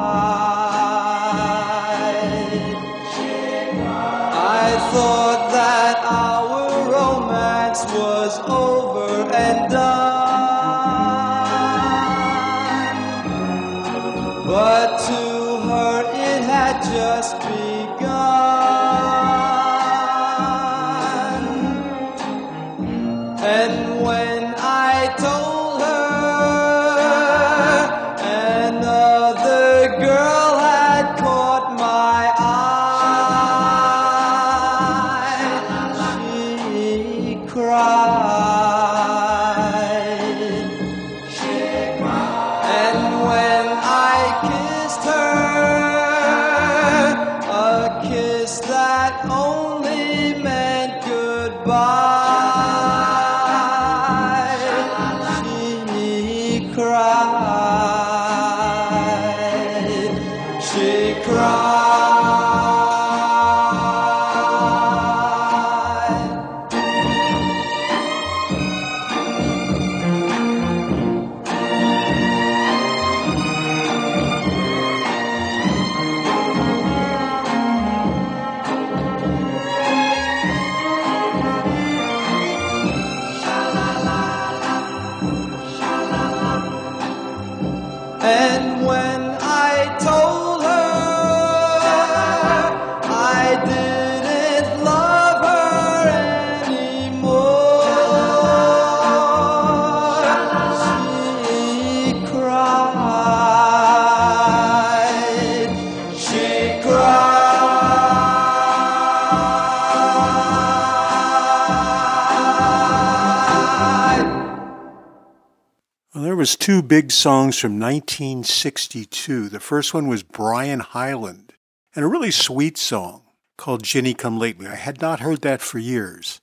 Was two big songs from 1962. The first one was Brian Hyland, and a really sweet song called Ginny Come Lately. I had not heard that for years,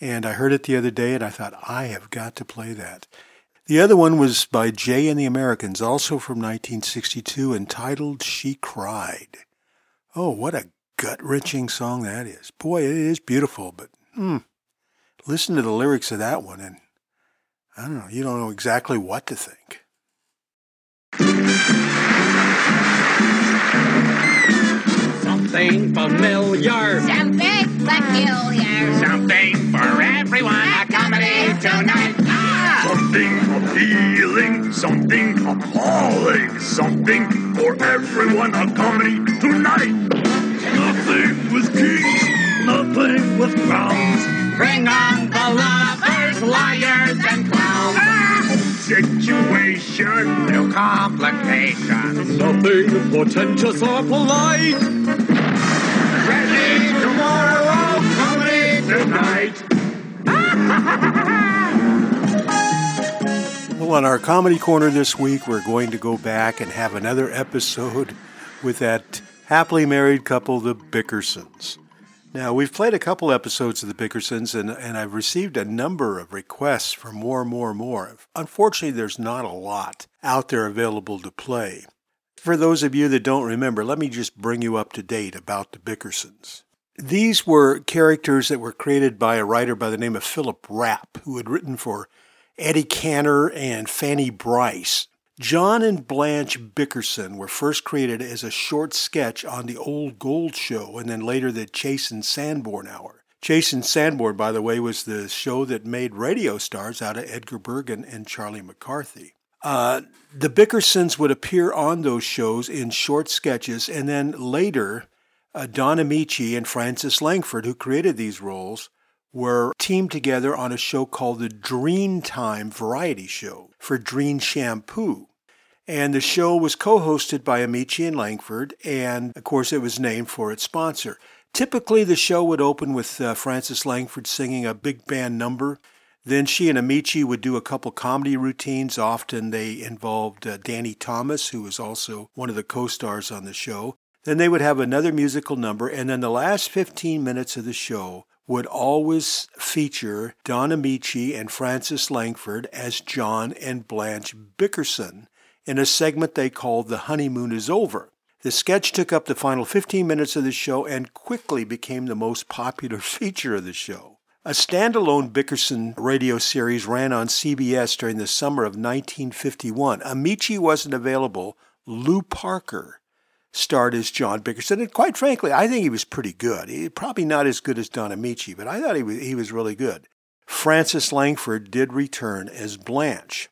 and I heard it the other day, and I thought I have got to play that. The other one was by Jay and the Americans, also from 1962, entitled She Cried. Oh, what a gut wrenching song that is. Boy, it is beautiful, but hmm, listen to the lyrics of that one, and I don't know, you don't know exactly what to think. Something familiar. Something peculiar. Something for everyone. A comedy tonight. Ah! Something appealing, something appalling, something for everyone. A comedy tonight. Nothing with kings, nothing with crowns. Bring on the lovers, liars, and clowns. Situation, No complications. nothing portentous or polite. Ready tomorrow, comedy Tonight. Well, on our comedy corner this week, we're going to go back and have another episode with that happily married couple, the Bickersons. Now, we've played a couple episodes of the Bickersons, and, and I've received a number of requests for more, more, more. Unfortunately, there's not a lot out there available to play. For those of you that don't remember, let me just bring you up to date about the Bickersons. These were characters that were created by a writer by the name of Philip Rapp, who had written for Eddie Cantor and Fanny Brice. John and Blanche Bickerson were first created as a short sketch on the Old Gold Show and then later the Chase and Sanborn Hour. Chase and Sanborn, by the way, was the show that made radio stars out of Edgar Bergen and Charlie McCarthy. Uh, the Bickersons would appear on those shows in short sketches, and then later, uh, Don Ameche and Frances Langford, who created these roles, were teamed together on a show called the Drene Time Variety Show for Drene Shampoo. And the show was co hosted by Ameche and Langford, and of course, it was named for its sponsor. Typically, the show would open with uh, Frances Langford singing a big band number. Then she and Ameche would do a couple comedy routines. Often they involved uh, Danny Thomas, who was also one of the co stars on the show. Then they would have another musical number, and then the last 15 minutes of the show would always feature Don Ameche and Frances Langford as John and Blanche Bickerson in a segment they called The Honeymoon is Over. The sketch took up the final 15 minutes of the show and quickly became the most popular feature of the show. A standalone Bickerson radio series ran on CBS during the summer of 1951. Ameche wasn't available. Lew Parker starred as John Bickerson, and quite frankly, I think he was pretty good. He, probably not as good as Don Ameche, but I thought he was, he was really good. Frances Langford did return as Blanche.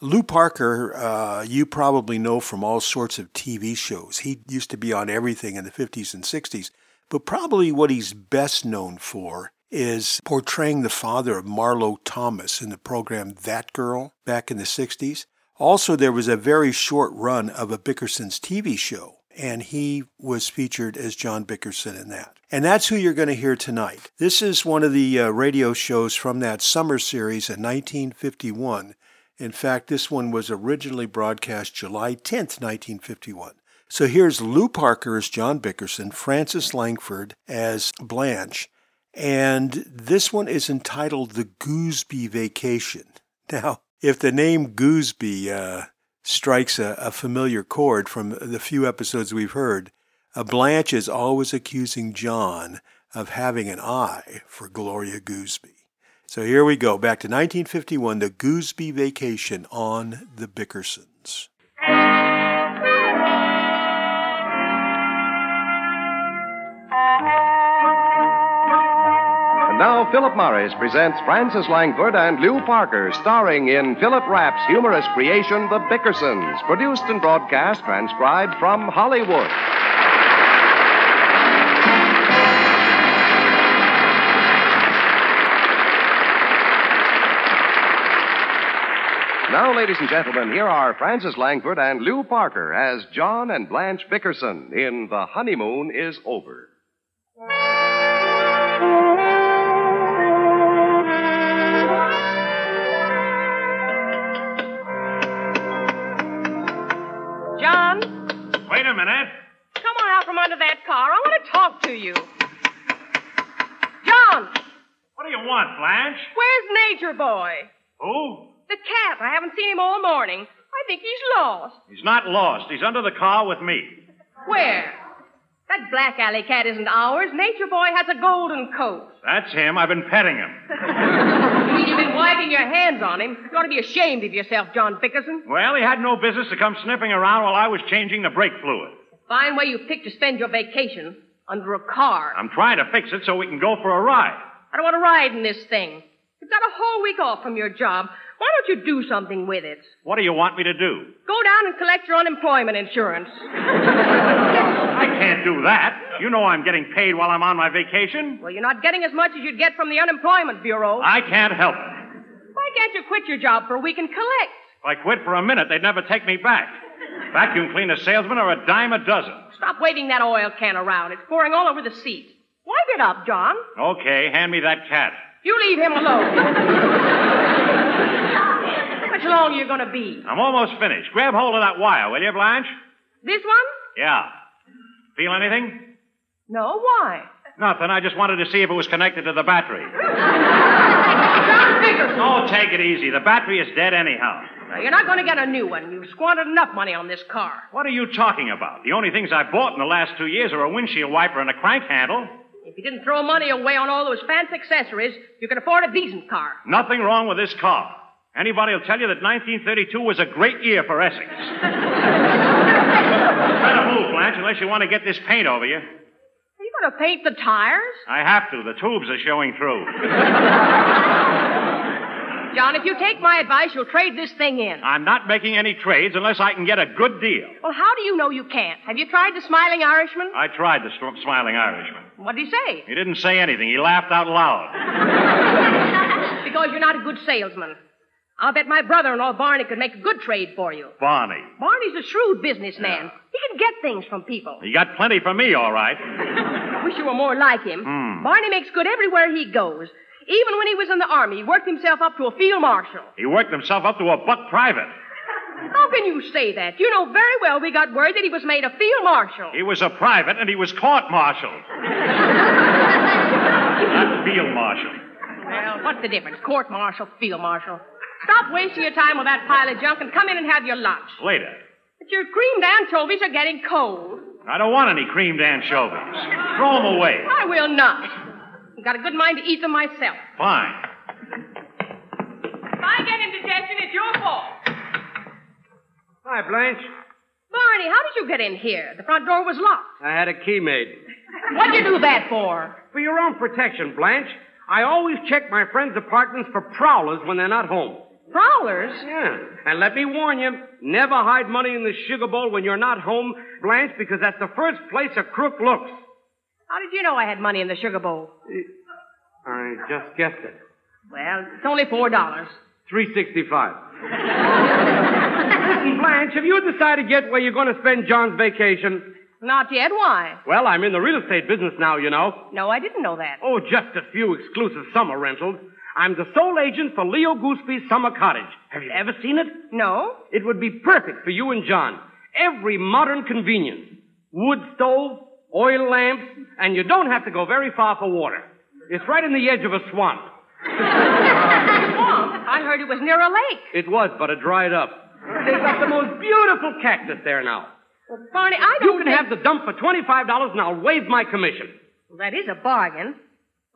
Lew Parker, uh, you probably know from all sorts of TV shows. He used to be on everything in the 50s and 60s, but probably what he's best known for is portraying the father of Marlo Thomas in the program That Girl back in the 60s. Also, there was a very short run of a Bickerson's TV show, and he was featured as John Bickerson in that. And that's who you're going to hear tonight. This is one of the uh, radio shows from that summer series in 1951. In fact, this one was originally broadcast July 10th, 1951. So here's Lew Parker as John Bickerson, Frances Langford as Blanche, and this one is entitled The Gooseby Vacation. Now, if the name Gooseby uh, strikes a, a familiar chord from the few episodes we've heard. Uh, Blanche is always accusing John of having an eye for Gloria Gooseby. So here we go, back to 1951, the Gooseby vacation on the Bickersons. And now Philip Morris presents Frances Langford and Lew Parker, starring in Philip Rapp's humorous creation, The Bickersons, produced and broadcast, transcribed from Hollywood. Now, ladies and gentlemen, here are Frances Langford and Lew Parker as John and Blanche Bickerson in The Honeymoon is Over. Minute. come on out from under that car. I want to talk to you. John, What do you want, Blanche? where's Nature Boy? Who? The cat. I haven't seen him all morning. I think he's lost. He's not lost. He's under the car with me. Where? That black alley cat isn't ours. Nature Boy has a golden coat. That's him. I've been petting him. You mean you've been wiping your hands on him? You ought to be ashamed of yourself, John Bickerson. Well, he had no business to come sniffing around while I was changing the brake fluid. Fine way you picked to spend your vacation. Under a car. I'm trying to fix it so we can go for a ride. I don't want to ride in this thing. You've got a whole week off from your job. Why don't you do something with it? What do you want me to do? Go down and collect your unemployment insurance. I can't do that. You know I'm getting paid while I'm on my vacation. Well, you're not getting as much as you'd get from the Unemployment Bureau. I can't help it. Why can't you quit your job for a week and collect? If I quit for a minute, they'd never take me back. Vacuum cleaner salesmen are a dime a dozen. Stop waving that oil can around. It's pouring all over the seat. Wipe it up, John. Okay, hand me that cat. You leave him alone. How much longer you going to be? I'm almost finished. Grab hold of that wire, will you, Blanche? This one? Yeah. Feel anything? No, why? Nothing. I just wanted to see if it was connected to the battery. Oh, take it easy. The battery is dead anyhow. Now, you're not going to get a new one. You've squandered enough money on this car. What are you talking about? The only things I've bought in the last two years are a windshield wiper and a crank handle. If you didn't throw money away on all those fancy accessories, you could afford a decent car. Nothing wrong with this car. Anybody will tell you that 1932 was a great year for Essex. Better move, Blanche, unless you want to get this paint over you. Are you going to paint the tires? I have to. The tubes are showing through. John, if you take my advice, you'll trade this thing in. I'm not making any trades unless I can get a good deal. Well, how do you know you can't? Have you tried the smiling Irishman? I tried the sm- smiling Irishman. What'd he say? He didn't say anything. He laughed out loud. because you're not a good salesman. I'll bet my brother-in-law Barney could make a good trade for you. Barney. Barney's a shrewd businessman. He can get things from people. He got plenty for me, all right. I wish you were more like him. Hmm. Barney makes good everywhere he goes. Even when he was in the army, he worked himself up to a field marshal. He worked himself up to a buck private. How can you say that? You know very well we got word that he was made a field marshal. He was a private and he was court-martialed. Not field marshal. Well, what's the difference? Court martial, field marshal. Stop wasting your time with that pile of junk and come in and have your lunch. Later. But your creamed anchovies are getting cold. I don't want any creamed anchovies. Throw them away. I will not. I've got a good mind to eat them myself. Fine. If I get indigestion, it's your fault. Hi, Blanche. Barney, how did you get in here? The front door was locked. I had a key made. What'd you do that for? For your own protection, Blanche. I always check my friends' apartments for prowlers when they're not home. Prowlers? Yeah. And let me warn you, never hide money in the sugar bowl when you're not home, Blanche, because that's the first place a crook looks. How did you know I had money in the sugar bowl? I just guessed it. Well, it's only four dollars. Three sixty-five. Listen, Blanche, have you decided yet where you're going to spend John's vacation? Not yet. Why? Well, I'm in the real estate business now, you know. No, I didn't know that. Oh, just a few exclusive summer rentals. I'm the sole agent for Leo Gooseby's summer cottage. Have you ever seen it? No. It would be perfect for you and John. Every modern convenience. Wood stove, oil lamps, and you don't have to go very far for water. It's right in the edge of a swamp. Swamp? I heard it was near a lake. It was, but it dried up. They've got the most beautiful cactus there now. Well, Barney, I don't You can think... have the dump for $25 and I'll waive my commission. Well, that is a bargain.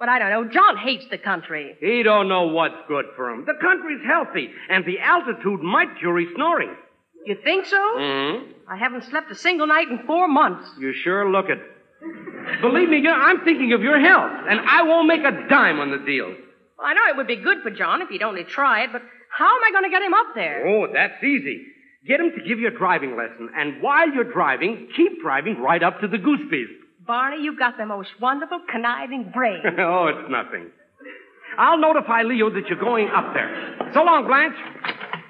But I don't know. John hates the country. He don't know what's good for him. The country's healthy, and the altitude might cure his snoring. You think so? Mm-hmm. I haven't slept a single night in four months. You sure look it. Believe me, you know, I'm thinking of your health, and I won't make a dime on the deal. Well, I know it would be good for John if he'd only try it, but how am I going to get him up there? Oh, that's easy. Get him to give you a driving lesson, and while you're driving, keep driving right up to the Goosebees. Barney, you've got the most wonderful, conniving brain. oh, it's nothing. I'll notify Leo that you're going up there. So long, Blanche.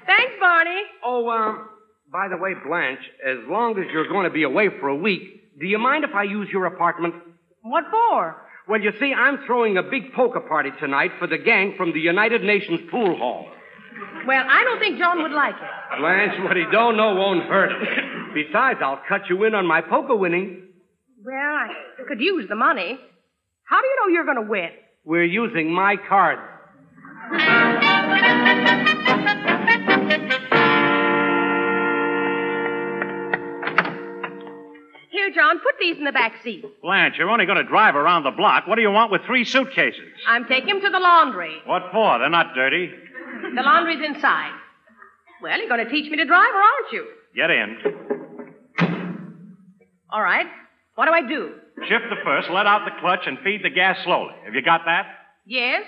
Thanks, Barney. Oh, um, by the way, Blanche, as long as you're going to be away for a week, do you mind if I use your apartment? What for? Well, you see, I'm throwing a big poker party tonight for the gang from the United Nations pool hall. Well, I don't think John would like it. Blanche, what he don't know won't hurt him. Besides, I'll cut you in on my poker winnings. Well, I could use the money. How do you know you're going to win? We're using my cards. Here, John, put these in the back seat. Blanche, you're only going to drive around the block. What do you want with three suitcases? I'm taking them to the laundry. What for? They're not dirty. The laundry's inside. Well, you're going to teach me to drive, or aren't you? Get in. All right. What do I do? Shift the first, let out the clutch, and feed the gas slowly. Have you got that? Yes?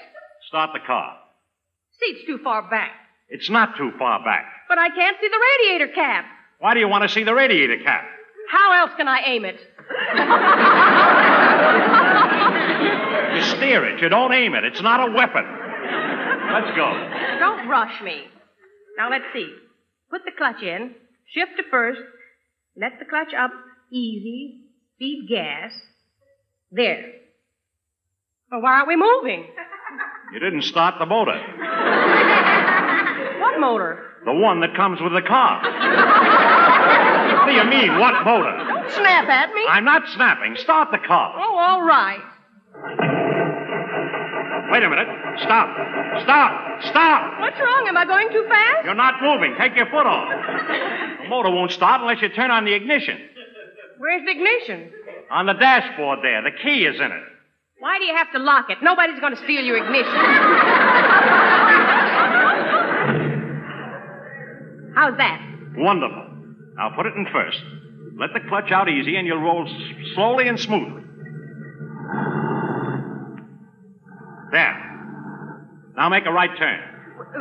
Start the car. Seat's too far back. It's not too far back. But I can't see the radiator cap. Why do you want to see the radiator cap? How else can I aim it? You steer it. You don't aim it. It's not a weapon. Let's go. Don't rush me. Now, let's see. Put the clutch in. Shift to first. Let the clutch up. Easy. Feed gas. There. Well, why aren't we moving? You didn't start the motor. What motor? The one that comes with the car. what do you mean, what motor? Don't snap at me. I'm not snapping. Start the car. Oh, all right. Wait a minute. Stop. Stop. Stop. What's wrong? Am I going too fast? You're not moving. Take your foot off. The motor won't start unless you turn on the ignition. Where's the ignition? On the dashboard there. The key is in it. Why do you have to lock it? Nobody's going to steal your ignition. How's that? Wonderful. Now put it in first. Let the clutch out easy and you'll roll s- slowly and smoothly. There. Now make a right turn.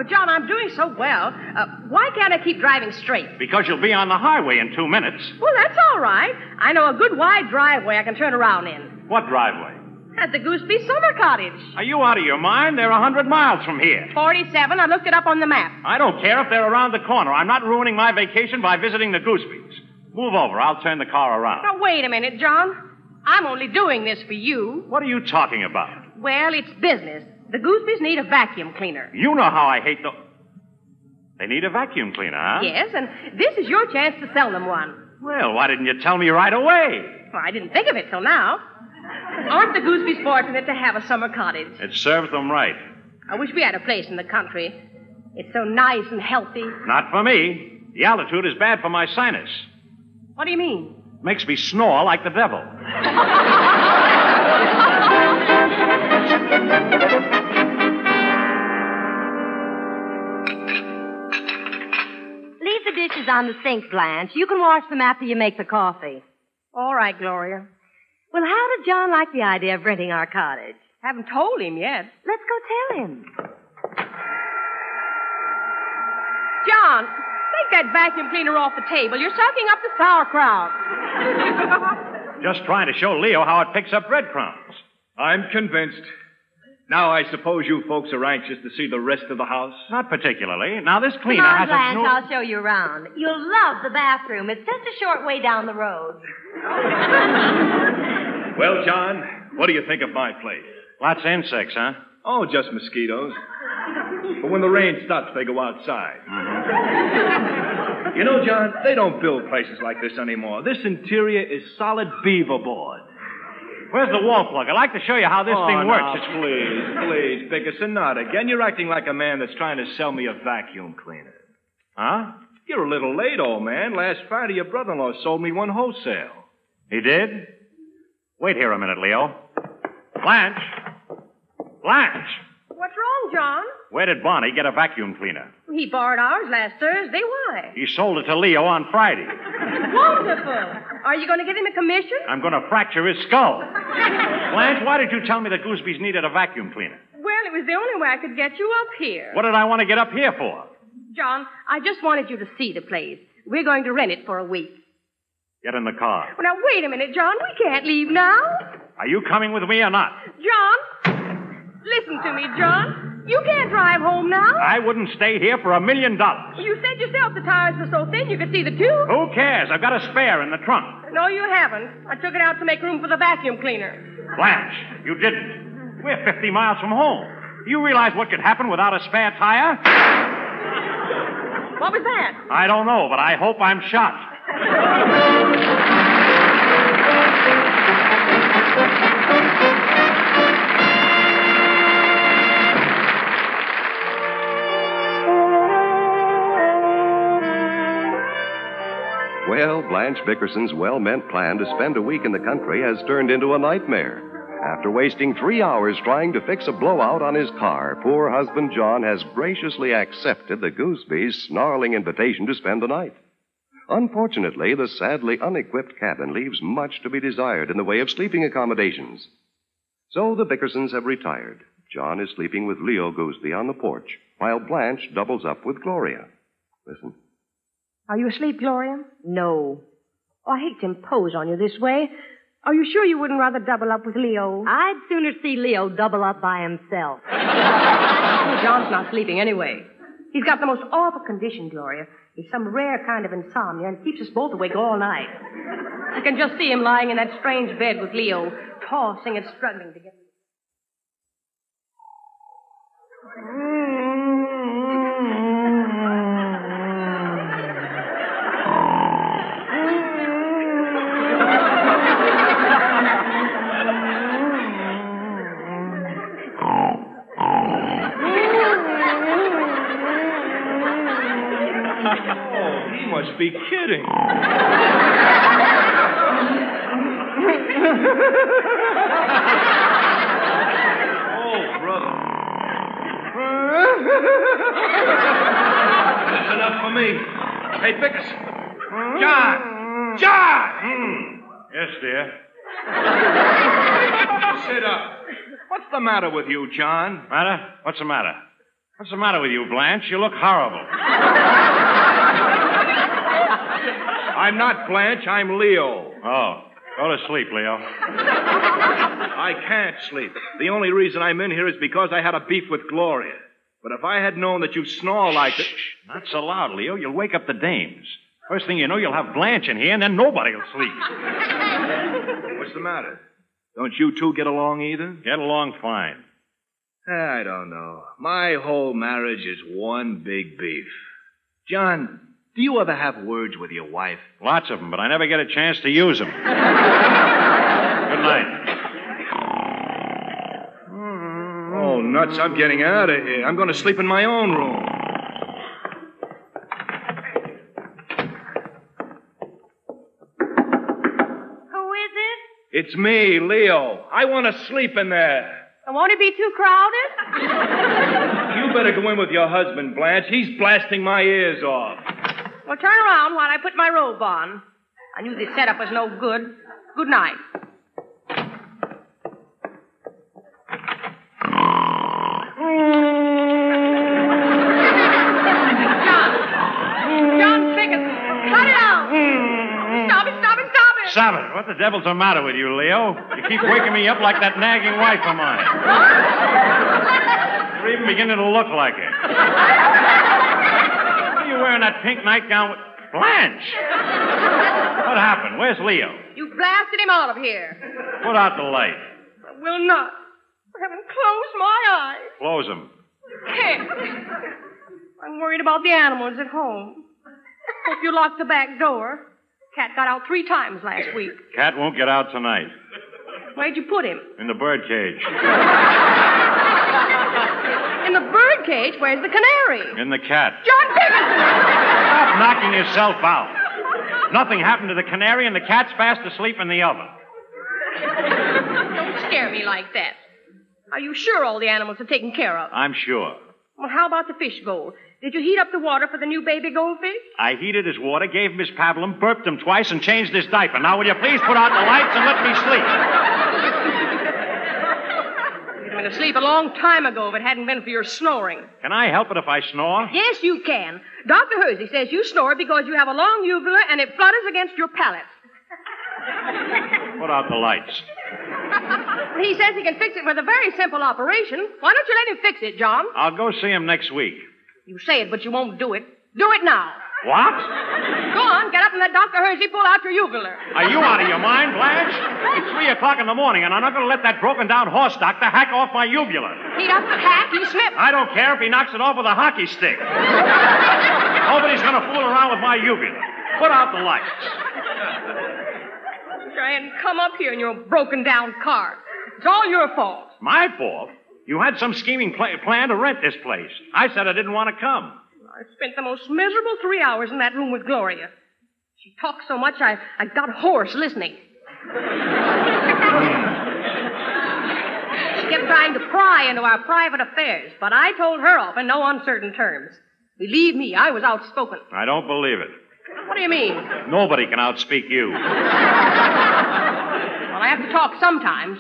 John, I'm doing so well. Uh, why can't I keep driving straight? Because you'll be on the highway in two minutes. Well, that's all right. I know a good wide driveway I can turn around in. What driveway? At the Gooseby Summer Cottage. Are you out of your mind? They're a hundred miles from here. 47. I looked it up on the map. I don't care if they're around the corner. I'm not ruining my vacation by visiting the Goosebees. Move over. I'll turn the car around. Now, wait a minute, John. I'm only doing this for you. What are you talking about? Well, it's business. The Goosebees need a vacuum cleaner. You know how I hate the. They need a vacuum cleaner, huh? Yes, and this is your chance to sell them one. Well, why didn't you tell me right away? Well, I didn't think of it till now. Aren't the Goosebees fortunate to have a summer cottage? It serves them right. I wish we had a place in the country. It's so nice and healthy. Not for me. The altitude is bad for my sinus. What do you mean? Makes me snore like the devil. dishes on the sink, Blanche. You can wash them after you make the coffee. All right, Gloria. Well, how did John like the idea of renting our cottage? Haven't told him yet. Let's go tell him. John, take that vacuum cleaner off the table. You're sucking up the sauerkraut. Just trying to show Leo how it picks up breadcrumbs. I'm convinced. Now I suppose you folks are anxious to see the rest of the house? Not particularly. Now, this Come cleaner on, has Blanche. a new... I'll show you around. You'll love the bathroom. It's just a short way down the road. Well, John, what do you think of my place? Lots of insects, huh? Oh, just mosquitoes. But when the rain stops, they go outside. You know, John, they don't build places like this anymore. This interior is solid beaver board. Where's the wall plug? I'd like to show you how this oh, thing now, works. It's- please, please, Bickerson, not again. You're acting like a man that's trying to sell me a vacuum cleaner. Huh? You're a little late, old man. Last Friday, your brother-in-law sold me one wholesale. He did? Wait here a minute, Leo. Blanche! Blanche! What's wrong, John? Where did Barney get a vacuum cleaner? He borrowed ours last Thursday. Why? He sold it to Leo on Friday. Wonderful. Are you going to give him a commission? I'm going to fracture his skull. Blanche, why did you tell me that Goosby's needed a vacuum cleaner? Well, it was the only way I could get you up here. What did I want to get up here for? John, I just wanted you to see the place. We're going to rent it for a week. Get in the car. Well, now, wait a minute, John. We can't leave now. Are you coming with me or not? John, listen to me, John. You can't drive home now. I wouldn't stay here for a million dollars. You said yourself the tires were so thin you could see the tube. Who cares? I've got a spare in the trunk. No, you haven't. I took it out to make room for the vacuum cleaner. Blanche, you didn't. We're 50 miles from home. Do you realize what could happen without a spare tire? What was that? I don't know, but I hope I'm shot. Well, Blanche Bickerson's well meant plan to spend a week in the country has turned into a nightmare. After wasting three hours trying to fix a blowout on his car, poor husband John has graciously accepted the Goosby's snarling invitation to spend the night. Unfortunately, the sadly unequipped cabin leaves much to be desired in the way of sleeping accommodations. So the Bickersons have retired. John is sleeping with Leo Goosby on the porch, while Blanche doubles up with Gloria. Listen. Are you asleep, Gloria? No. Oh, I hate to impose on you this way. Are you sure you wouldn't rather double up with Leo? I'd sooner see Leo double up by himself. John's not sleeping anyway. He's got the most awful condition, Gloria. He's some rare kind of insomnia and keeps us both awake all night. I can just see him lying in that strange bed with Leo, tossing and struggling to get. Oh, he must be kidding. oh, brother. That's enough for me. Hey, Bickerson. John! John! Yes, dear. Sit up. What's the matter with you, John? Matter? What's the matter? What's the matter with you, Blanche? You look horrible. I'm not Blanche, I'm Leo. Oh, go to sleep, Leo. I can't sleep. The only reason I'm in here is because I had a beef with Gloria. But if I had known that you snore like this. Not so loud, Leo. You'll wake up the dames. First thing you know, you'll have Blanche in here, and then nobody will sleep. What's the matter? Don't you two get along either? Get along fine. I don't know. My whole marriage is one big beef. John, do you ever have words with your wife? Lots of them, but I never get a chance to use them. Good night. Oh, nuts, I'm getting out of here. I'm going to sleep in my own room. Who is it? It's me, Leo. I want to sleep in there. Won't it be too crowded? You better go in with your husband, Blanche. He's blasting my ears off. Well, turn around while I put my robe on. I knew this setup was no good. Good night. John! John Bickerson! Cut it out! Stop it, stop it, stop it! Stop it. What the devil's the matter with you, Leo? You keep waking me up like that nagging wife of mine. You're even beginning to look like it. Why are you wearing that pink nightgown with... Blanche! What happened? Where's Leo? You blasted him out of here. Put out the light. I will not. I haven't closed my eyes. Close them. Can't. I'm worried about the animals at home. Hope you locked the back door. Cat got out three times last week. Cat won't get out tonight. Where'd you put him? In the bird cage. In the bird cage? Where's the canary? In the cat. John Bickerson! Stop knocking yourself out. Nothing happened to the canary, and the cat's fast asleep in the oven. Don't scare me like that. Are you sure all the animals are taken care of? I'm sure. Well, how about the fish bowl? Did you heat up the water for the new baby goldfish? I heated his water, gave Miss Pablum, burped him twice, and changed his diaper. Now, will you please put out the lights and let me sleep? Been asleep a long time ago if it hadn't been for your snoring. Can I help it if I snore? Yes, you can. Dr. Hersey says you snore because you have a long uvula and it flutters against your palate. Put out the lights. He says he can fix it with a very simple operation. Why don't you let him fix it, John? I'll go see him next week. You say it, but you won't do it. Do it now. What? Go on, get up and let Dr. Hersey pull out your uvula. Are you out of your mind, Blanche? It's three o'clock in the morning, and I'm not going to let that broken down horse doctor hack off my uvula. He doesn't hack, he snips. I don't care if he knocks it off with a hockey stick. Nobody's going to fool around with my uvula. Put out the lights. Try and come up here in your broken down car. It's all your fault. My fault? You had some scheming pla- plan to rent this place. I said I didn't want to come. I spent the most miserable three hours in that room with Gloria. She talked so much I, I got hoarse listening. she kept trying to pry into our private affairs, but I told her off in no uncertain terms. Believe me, I was outspoken. I don't believe it. What do you mean? Nobody can outspeak you. Well, I have to talk sometimes.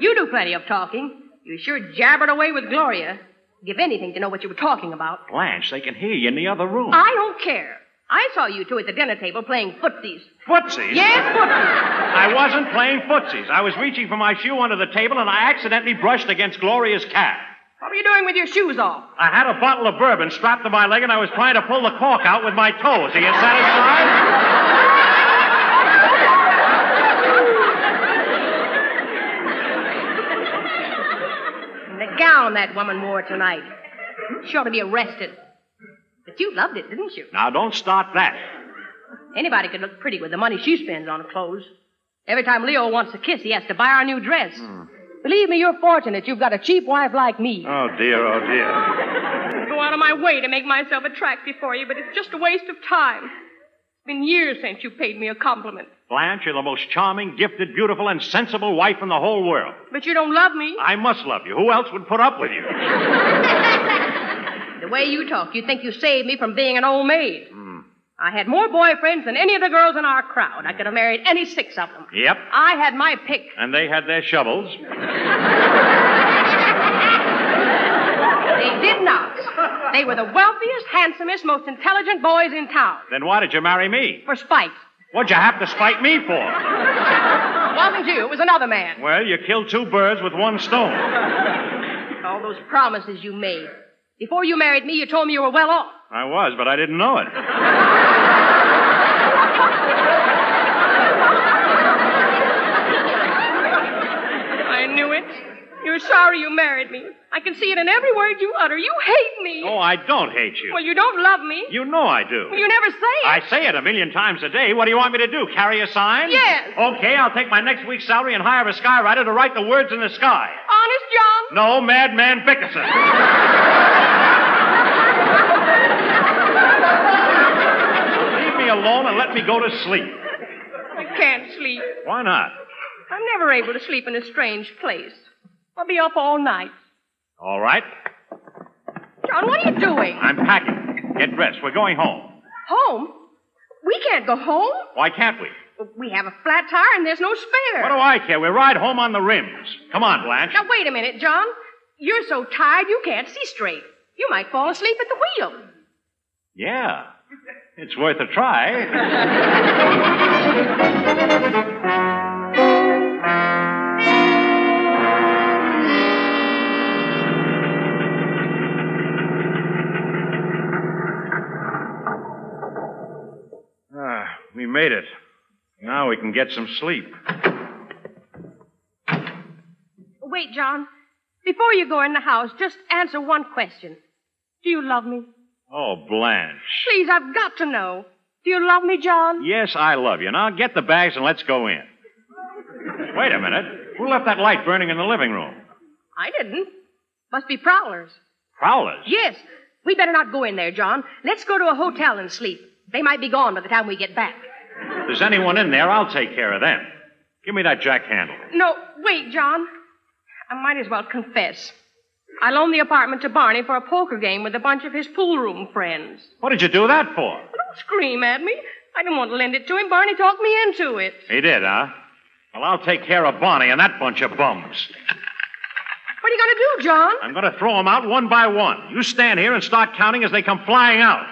You do plenty of talking. You sure jabbered away with Gloria. Give anything to know what you were talking about. Blanche, they can hear you in the other room. I don't care. I saw you two at the dinner table playing footsies. Footsies? Yes, footsies. I wasn't playing footsies. I was reaching for my shoe under the table, and I accidentally brushed against Gloria's cat. What were you doing with your shoes off? I had a bottle of bourbon strapped to my leg, and I was trying to pull the cork out with my toes. Are you satisfied? Gown that woman wore tonight. She ought to be arrested. But you loved it, didn't you? Now, don't start that. Anybody could look pretty with the money she spends on clothes. Every time Leo wants a kiss, he has to buy our new dress. Hmm. Believe me, you're fortunate you've got a cheap wife like me. Oh, dear, oh, dear. I go out of my way to make myself attractive for you, but it's just a waste of time. It's been years since you paid me a compliment. Blanche, you're the most charming, gifted, beautiful, and sensible wife in the whole world. But you don't love me. I must love you. Who else would put up with you? The way you talk, you think you saved me from being an old maid. Hmm. I had more boyfriends than any of the girls in our crowd. I could have married any six of them. Yep. I had my pick. And they had their shovels. They did not. They were the wealthiest, handsomest, most intelligent boys in town. Then why did you marry me? For spite. What'd you have to spite me for? It wasn't you, it was another man. Well, you killed two birds with one stone. All those promises you made. Before you married me, you told me you were well off. I was, but I didn't know it. I knew it. You're sorry you married me. I can see it in every word you utter. You hate me. Oh, I don't hate you. Well, you don't love me. You know I do. Well, you never say it. I say it a million times a day. What do you want me to do? Carry a sign? Yes. Okay, I'll take my next week's salary and hire a skywriter to write the words in the sky. Honest, John? No, Madman Bickerson. Leave me alone and let me go to sleep. I can't sleep. Why not? I'm never able to sleep in a strange place. I'll be up all night. All right. John, what are you doing? I'm packing. Get dressed. We're going home. Home? We can't go home. Why can't we? We have a flat tire and there's no spare. What do I care? We ride home on the rims. Come on, Blanche. Now, wait a minute, John. You're so tired you can't see straight. You might fall asleep at the wheel. Yeah. It's worth a try. we made it. Now we can get some sleep. Wait, John. Before you go in the house, just answer one question. Do you love me? Oh, Blanche. Please, I've got to know. Do you love me, John? Yes, I love you. Now get the bags and let's go in. Wait a minute. Who left that light burning in the living room? I didn't. Must be prowlers. Prowlers. Yes. We better not go in there, John. Let's go to a hotel and sleep. They might be gone by the time we get back. If there's anyone in there, I'll take care of them. Give me that jack handle. No, wait, John. I might as well confess. I loaned the apartment to Barney for a poker game with a bunch of his pool room friends. What did you do that for? Don't scream at me. I didn't want to lend it to him. Barney talked me into it. He did, huh? Well, I'll take care of Barney and that bunch of bums. What are you going to do, John? I'm going to throw them out one by one. You stand here and start counting as they come flying out.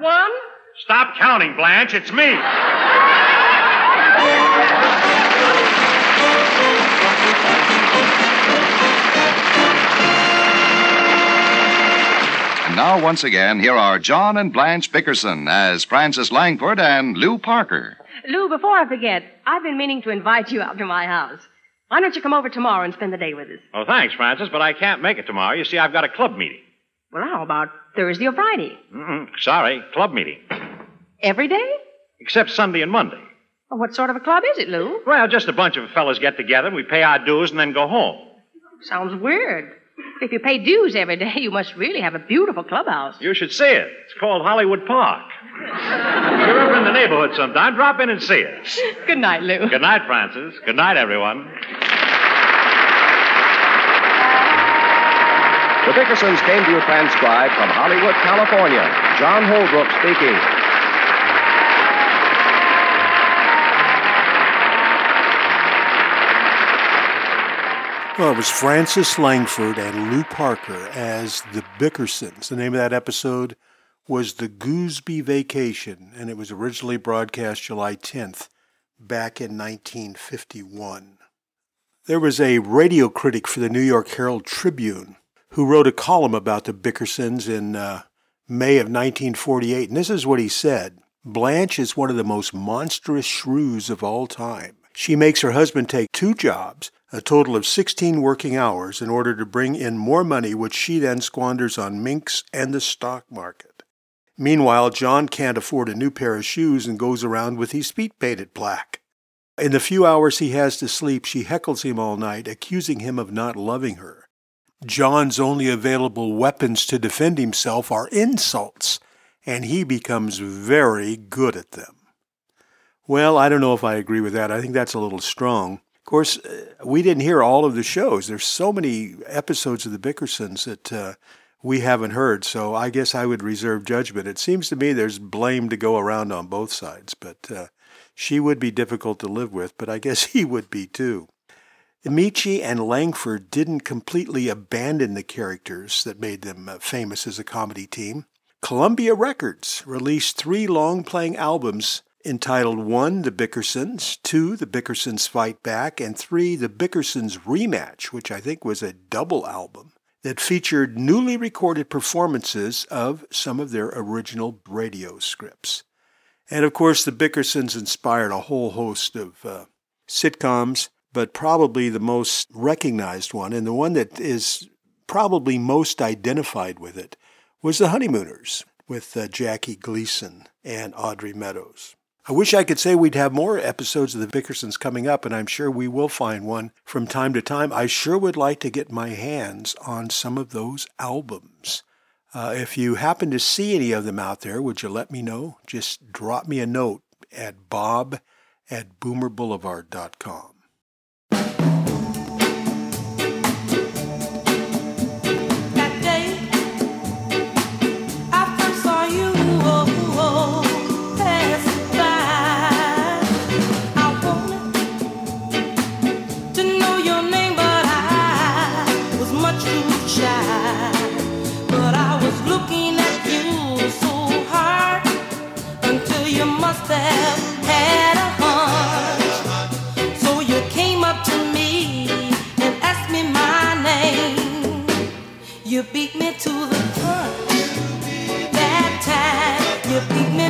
One. Stop counting, Blanche. It's me. And now, once again, here are John and Blanche Bickerson as Frances Langford and Lew Parker. Lew, before I forget, I've been meaning to invite you out to my house. Why don't you come over tomorrow and spend the day with us? Oh, thanks, Frances, but I can't make it tomorrow. You see, I've got a club meeting. Well, how about Thursday or Friday? Mm-mm, sorry, club meeting. Every day? Except Sunday and Monday. Well, what sort of a club is it, Lew? Well, just a bunch of fellas get together, and we pay our dues, and then go home. Sounds weird. If you pay dues every day, you must really have a beautiful clubhouse. You should see it. It's called Hollywood Park. if you're ever in the neighborhood sometime, drop in and see us. Good night, Lew. Good night, Frances. Good night, everyone. The Bickersons came to you transcribed from Hollywood, California. John Holbrook speaking. Well, it was Frances Langford and Lew Parker as the Bickersons. The name of that episode was The Goosby Vacation, and it was originally broadcast July 10th, back in 1951. There was a radio critic for the New York Herald Tribune who wrote a column about the Bickersons in uh, May of 1948, and this is what he said Blanche is one of the most monstrous shrews of all time. She makes her husband take two jobs, a total of 16 working hours, in order to bring in more money, which she then squanders on minks and the stock market. Meanwhile, John can't afford a new pair of shoes and goes around with his feet painted black. In the few hours he has to sleep, she heckles him all night, accusing him of not loving her. John's only available weapons to defend himself are insults, and he becomes very good at them. Well, I don't know if I agree with that. I think that's a little strong. Of course, uh, we didn't hear all of the shows. There's so many episodes of the Bickersons that uh, we haven't heard, so I guess I would reserve judgment. It seems to me there's blame to go around on both sides, but uh, she would be difficult to live with, but I guess he would be too. Ameche and Langford didn't completely abandon the characters that made them uh, famous as a comedy team. Columbia Records released three long playing albums entitled one, The Bickersons, two, The Bickersons Fight Back, and three, The Bickersons Rematch, which I think was a double album that featured newly recorded performances of some of their original radio scripts. And of course, The Bickersons inspired a whole host of uh, sitcoms, but probably the most recognized one, and the one that is probably most identified with it, was The Honeymooners with uh, Jackie Gleason and Audrey Meadows. I wish I could say we'd have more episodes of the Bickersons coming up, and I'm sure we will find one from time to time. I sure would like to get my hands on some of those albums. Uh, if you happen to see any of them out there, would you let me know? Just drop me a note at bob at boomerboulevard.com. had a hunch. So you came up to me and asked me my name. You beat me to the punch. That time you beat me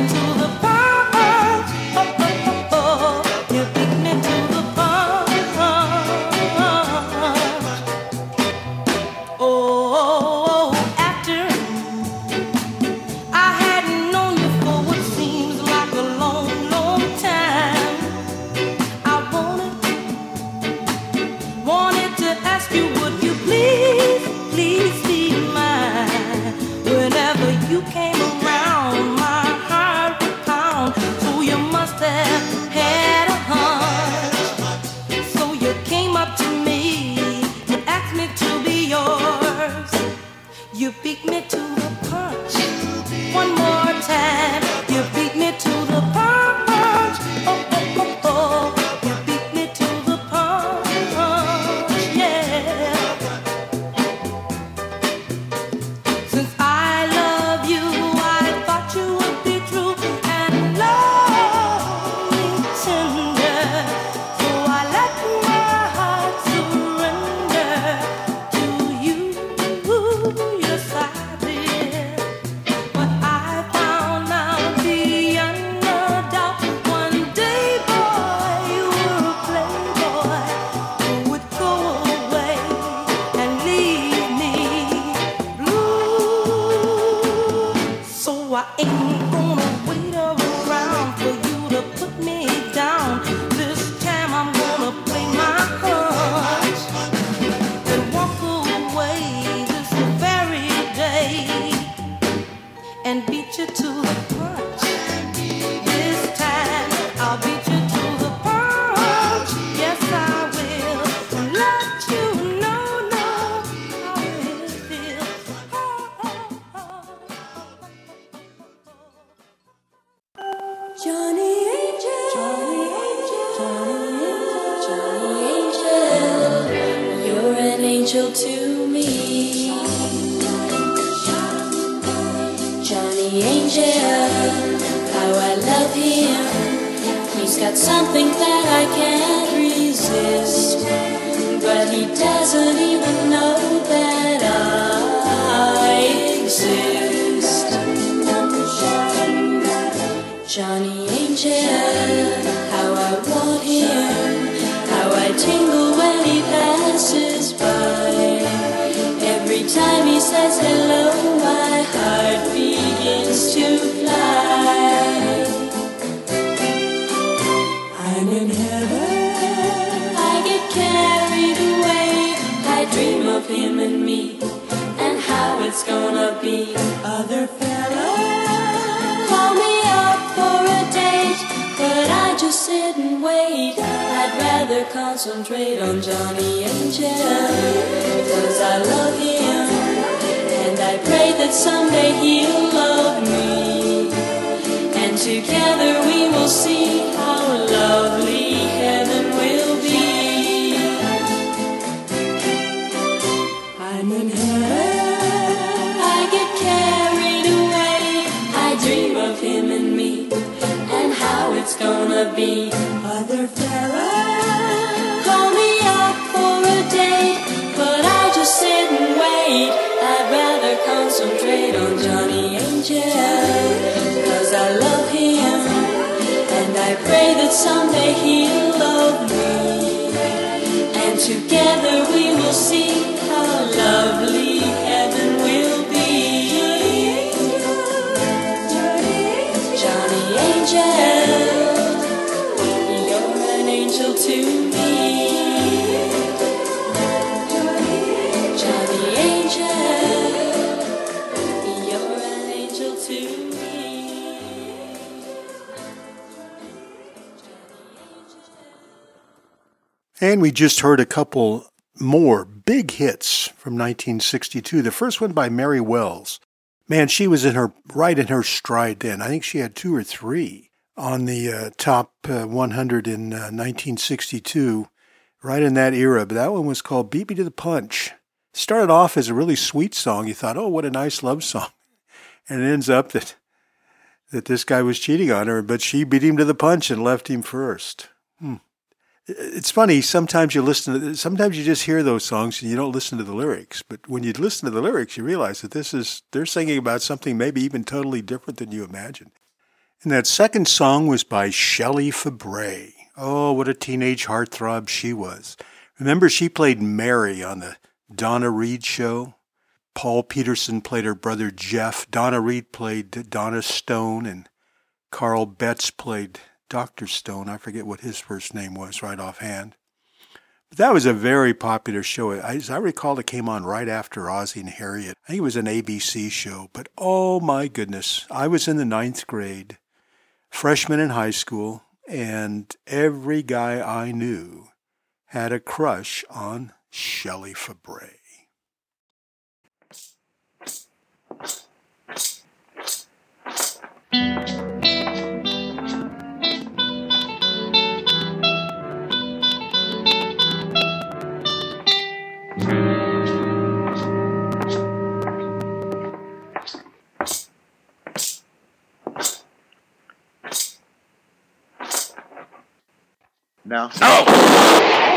I'd concentrate on Johnny Angel, cause I love him, and I pray that someday he'll love me. And together we will see how lovely pray that someday he'll And we just heard a couple more big hits from 1962. The first one by Mary Wells. Man, she was in her right in her stride then. I think she had two or three on the uh, top uh, 100 in uh, 1962, right in that era. But that one was called "Beat Me to the Punch." Started off as a really sweet song. You thought, "Oh, what a nice love song," and it ends up that that this guy was cheating on her, but she beat him to the punch and left him first. It's funny. Sometimes you listen to. Sometimes you just hear those songs and you don't listen to the lyrics. But when you listen to the lyrics, you realize that this is they're singing about something maybe even totally different than you imagined. And that second song was by Shelley Fabares. Oh, what a teenage heartthrob she was! Remember, she played Mary on the Donna Reed show. Paul Petersen played her brother Jeff. Donna Reed played Donna Stone, and Carl Betz played Dr. Stone. I forget what his first name was right offhand. But that was a very popular show. As I recall, it came on right after Ozzie and Harriet. I think it was an ABC show. But oh my goodness, I was in the ninth grade, freshman in high school, and every guy I knew had a crush on Shelley Fabares. No. Well,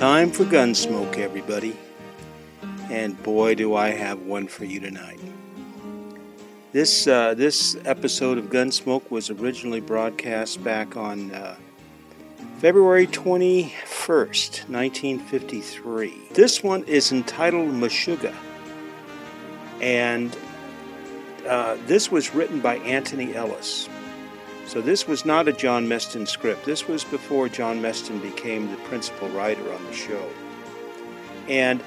time for Gunsmoke, everybody. And boy, do I have one for you tonight. This, uh, this episode of Gunsmoke was originally broadcast back on uh, February 21st, 1953. This one is entitled Meshougah. And uh, this was written by Anthony Ellis. So this was not a John Meston script. This was before John Meston became the principal writer on the show. And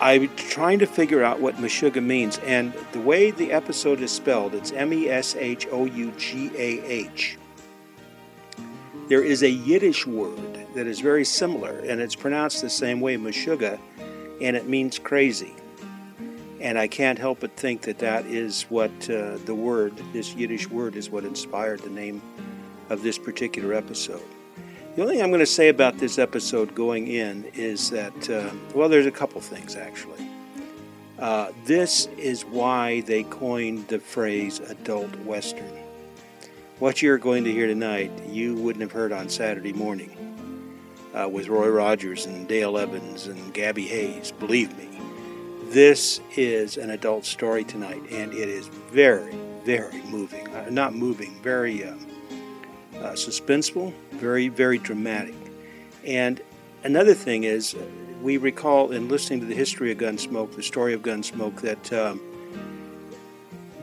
I'm trying to figure out what Meshougah means. And the way the episode is spelled, it's M E S H O U G A H. There is a Yiddish word that is very similar, and it's pronounced the same way, Meshuggah, and it means crazy. And I can't help but think that that is what uh, the word, this Yiddish word, is what inspired the name of this particular episode. The only thing I'm going to say about this episode going in is that, uh, well, there's a couple things actually. Uh, this is why they coined the phrase adult Western. What you're going to hear tonight, you wouldn't have heard on Saturday morning uh, with Roy Rogers and Dale Evans and Gabby Hayes. Believe me, this is an adult story tonight, and it is very, very moving. Uh, not moving, very uh, uh, suspenseful, very, very dramatic. And another thing is, uh, we recall in listening to the history of Gunsmoke, the story of Gunsmoke, that um,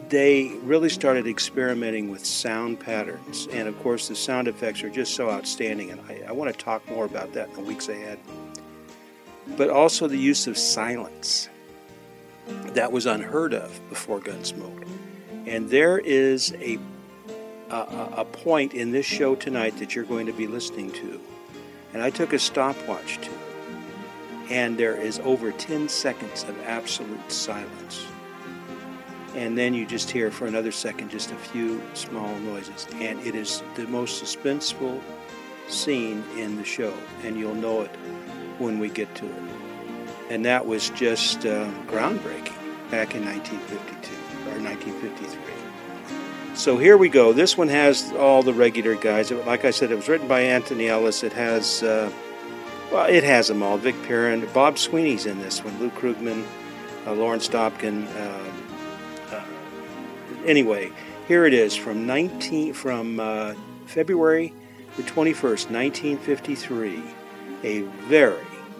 they really started experimenting with sound patterns. And of course, the sound effects are just so outstanding, and I, I want to talk more about that in the weeks ahead. But also the use of silence. That was unheard of before Gunsmoke. And there is a, a, a point in this show tonight that you're going to be listening to. And I took a stopwatch to it. And there is over 10 seconds of absolute silence and then you just hear for another second just a few small noises. And it is the most suspenseful scene in the show, and you'll know it when we get to it. And that was just uh, groundbreaking back in 1952 or 1953. So here we go. This one has all the regular guys. Like I said, it was written by Anthony Ellis. It has, uh, well, it has them all. Vic Perrin, Bob Sweeney's in this one. Lou Krugman, uh, Lawrence Dobkin. Uh, anyway, here it is from 19 from uh, February the 21st, 1953. A very,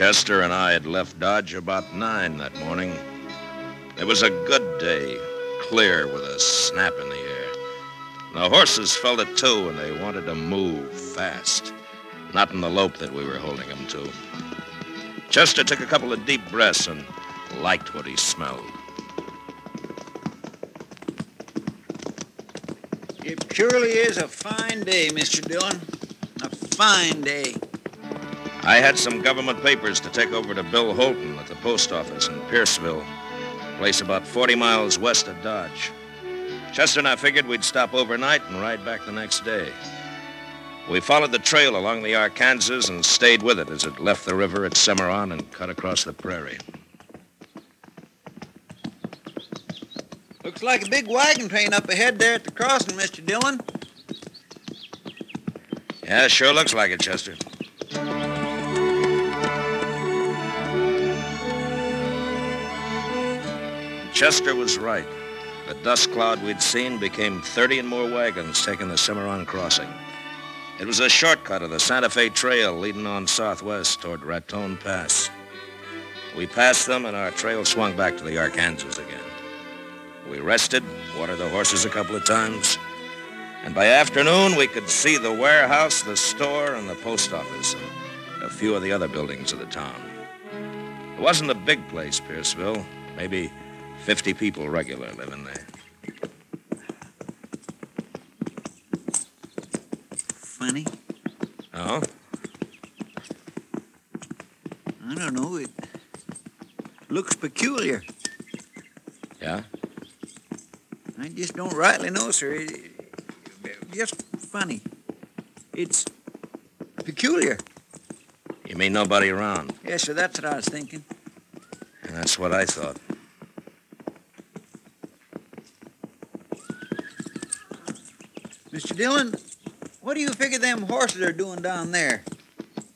Chester and I had left Dodge about nine that morning. It was a good day, clear with a snap in the air. The horses felt it too, and they wanted to move fast. Not in the lope that we were holding them to. Chester took a couple of deep breaths and liked what he smelled. It surely is a fine day, Mr. Dillon. A fine day. I had some government papers to take over to Bill Holton at the post office in Pierceville, a place about 40 miles west of Dodge. Chester and I figured we'd stop overnight and ride back the next day. We followed the trail along the Arkansas and stayed with it as it left the river at Cimarron and cut across the prairie. Looks like a big wagon train up ahead there at the crossing, Mr. Dillon. Yeah, sure looks like it, Chester. Chester was right. The dust cloud we'd seen became 30 and more wagons taking the Cimarron crossing. It was a shortcut of the Santa Fe Trail leading on southwest toward Raton Pass. We passed them and our trail swung back to the Arkansas again. We rested, watered the horses a couple of times, and by afternoon we could see the warehouse, the store, and the post office, and a few of the other buildings of the town. It wasn't a big place, Pierceville. Maybe 50 people regular living there. Funny. Oh? I don't know. It looks peculiar. Yeah? I just don't rightly know, sir. It, it- just funny. It's peculiar. You mean nobody around? Yes, sir. That's what I was thinking. And that's what I thought. Mr. Dillon, what do you figure them horses are doing down there?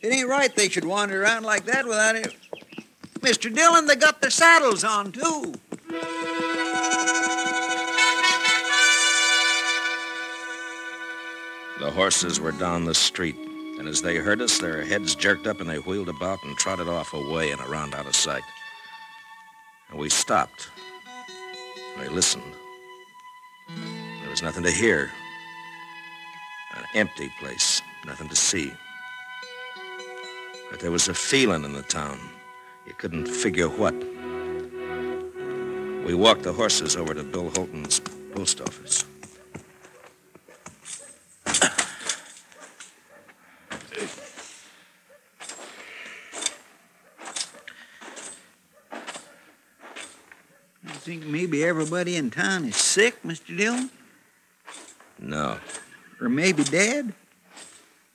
It ain't right they should wander around like that without it. Mr. Dillon, they got their saddles on, too. The horses were down the street, and as they heard us, their heads jerked up and they wheeled about and trotted off away and around out of sight. And we stopped. We listened. There was nothing to hear. An empty place, nothing to see. But there was a feeling in the town. You couldn't figure what. We walked the horses over to Bill Holton's post office. You think maybe everybody in town is sick, Mr. Dillon? No. Or maybe dead?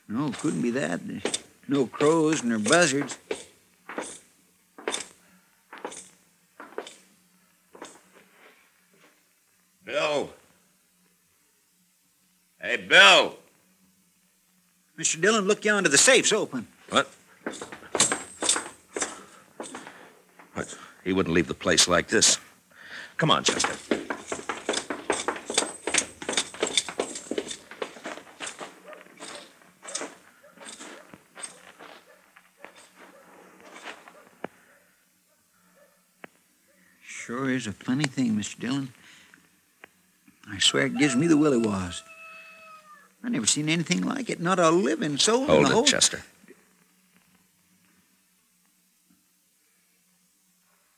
No, couldn't be that. There's no crows nor buzzards. Bill. Hey, Bill. Mr. Dillon, look yonder. The safe's open. What? What? He wouldn't leave the place like this. Come on, Chester. Sure is a funny thing, Mr. Dillon. I swear it gives me the willy waws. I never seen anything like it. Not a living soul in Hold the it, whole. Chester.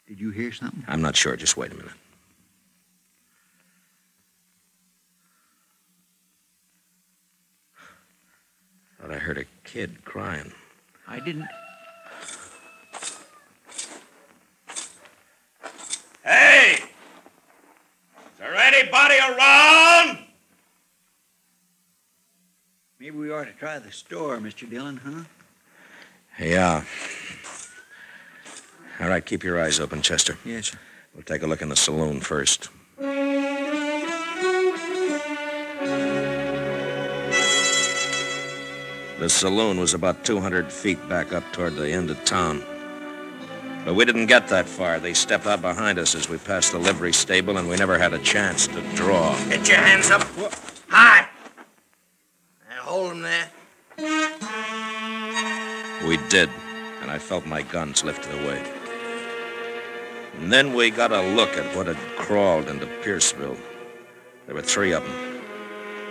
Did you hear something? I'm not sure. Just wait a minute. Thought I heard a kid crying. I didn't. Hey! Is there anybody around? Maybe we ought to try the store, Mr. Dillon, huh? Yeah. All right, keep your eyes open, Chester. Yes, sir. We'll take a look in the saloon first. The saloon was about 200 feet back up toward the end of town. But we didn't get that far. They stepped out behind us as we passed the livery stable, and we never had a chance to draw. Get your hands up. High. We did, and I felt my guns lifted away. And then we got a look at what had crawled into Pierceville. There were three of them,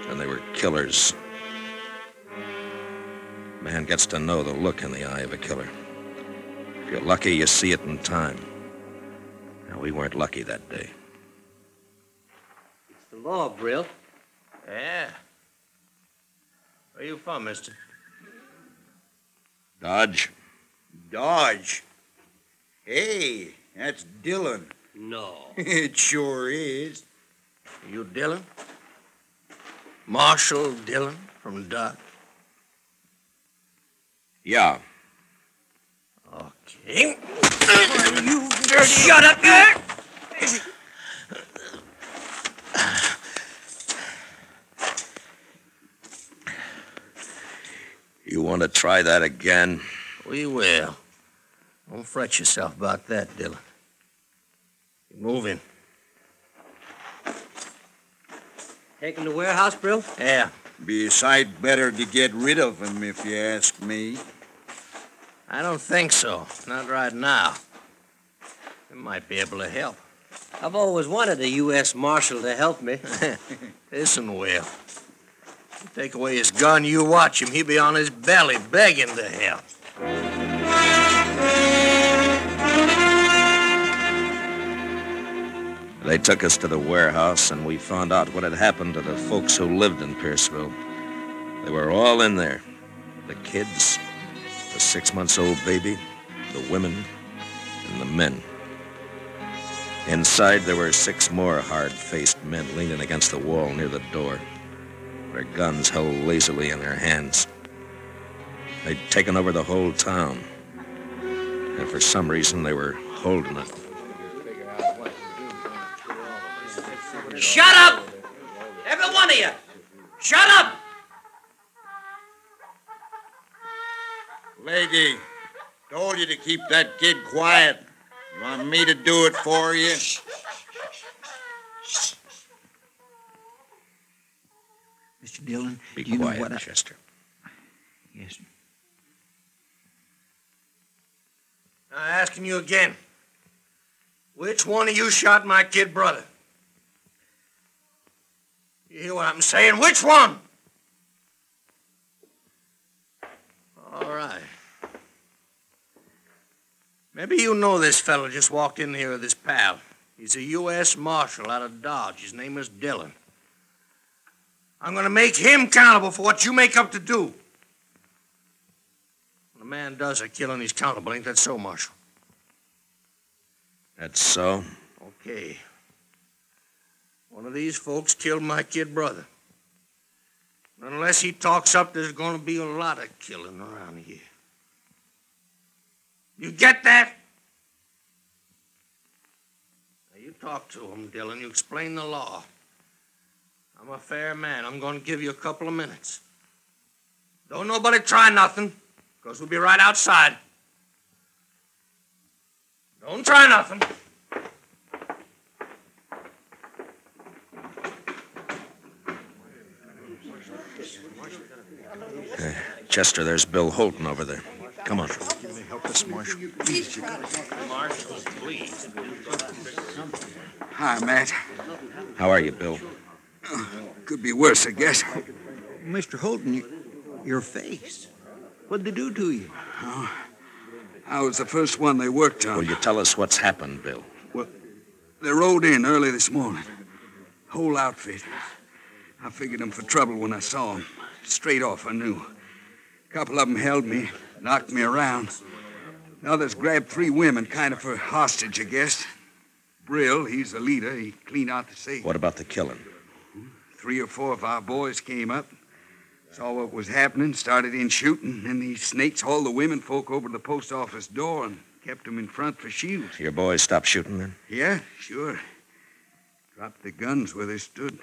and they were killers. Man gets to know the look in the eye of a killer. If you're lucky, you see it in time. Now, we weren't lucky that day. It's the law, Brill. Yeah. Where you from, mister? Dodge. Dodge. Hey, that's Dillon. No. it sure is. You Dillon? Marshall Dillon from Dodge. Yeah. Okay. you dirty. Shut up there! You want to try that again? We will. Don't fret yourself about that, Dillon. Keep moving. Taking the warehouse, Bill? Yeah. Be a sight better to get rid of him, if you ask me. I don't think so. Not right now. He might be able to help. I've always wanted a U.S. Marshal to help me. Listen, Will. Take away his gun, you watch him. He'll be on his belly begging to help. They took us to the warehouse, and we found out what had happened to the folks who lived in Pierceville. They were all in there the kids, the six months old baby, the women, and the men. Inside, there were six more hard faced men leaning against the wall near the door, their guns held lazily in their hands. They'd taken over the whole town, and for some reason, they were holding it. Shut up! Every one of you! Shut up! Lady, told you to keep that kid quiet. You want me to do it for you? Mr. Dillon, Be do you quiet, know what I... Chester. Yes, sir. I'm asking you again. Which one of you shot my kid brother? You hear what I'm saying? Which one? All right. Maybe you know this fellow just walked in here with his pal. He's a U.S. Marshal out of Dodge. His name is Dillon. I'm going to make him accountable for what you make up to do. When a man does a killing, he's accountable. Ain't that so, Marshal? That's so. Okay. One of these folks killed my kid brother. Unless he talks up, there's going to be a lot of killing around here. You get that? Now, you talk to him, Dillon. You explain the law. I'm a fair man. I'm going to give you a couple of minutes. Don't nobody try nothing, because we'll be right outside. Don't try nothing. Uh, Chester, there's Bill Holton over there. Come on. Help us, Marshal. Please, you got Marshal, please. Hi, Matt. How are you, Bill? Could be worse, I guess. Mr. Holton, you, your face. What'd they do to you? Oh, I was the first one they worked on. Will you tell us what's happened, Bill? Well, They rode in early this morning. Whole outfit. I figured them for trouble when I saw them. Straight off, I knew. A couple of them held me, knocked me around. The others grabbed three women, kind of for hostage, I guess. Brill, he's the leader. He cleaned out the safe. What about the killing? Three or four of our boys came up, saw what was happening, started in shooting. And these snakes hauled the women folk over to the post office door and kept them in front for shields. Your boys stopped shooting then? Yeah, sure. Dropped the guns where they stood.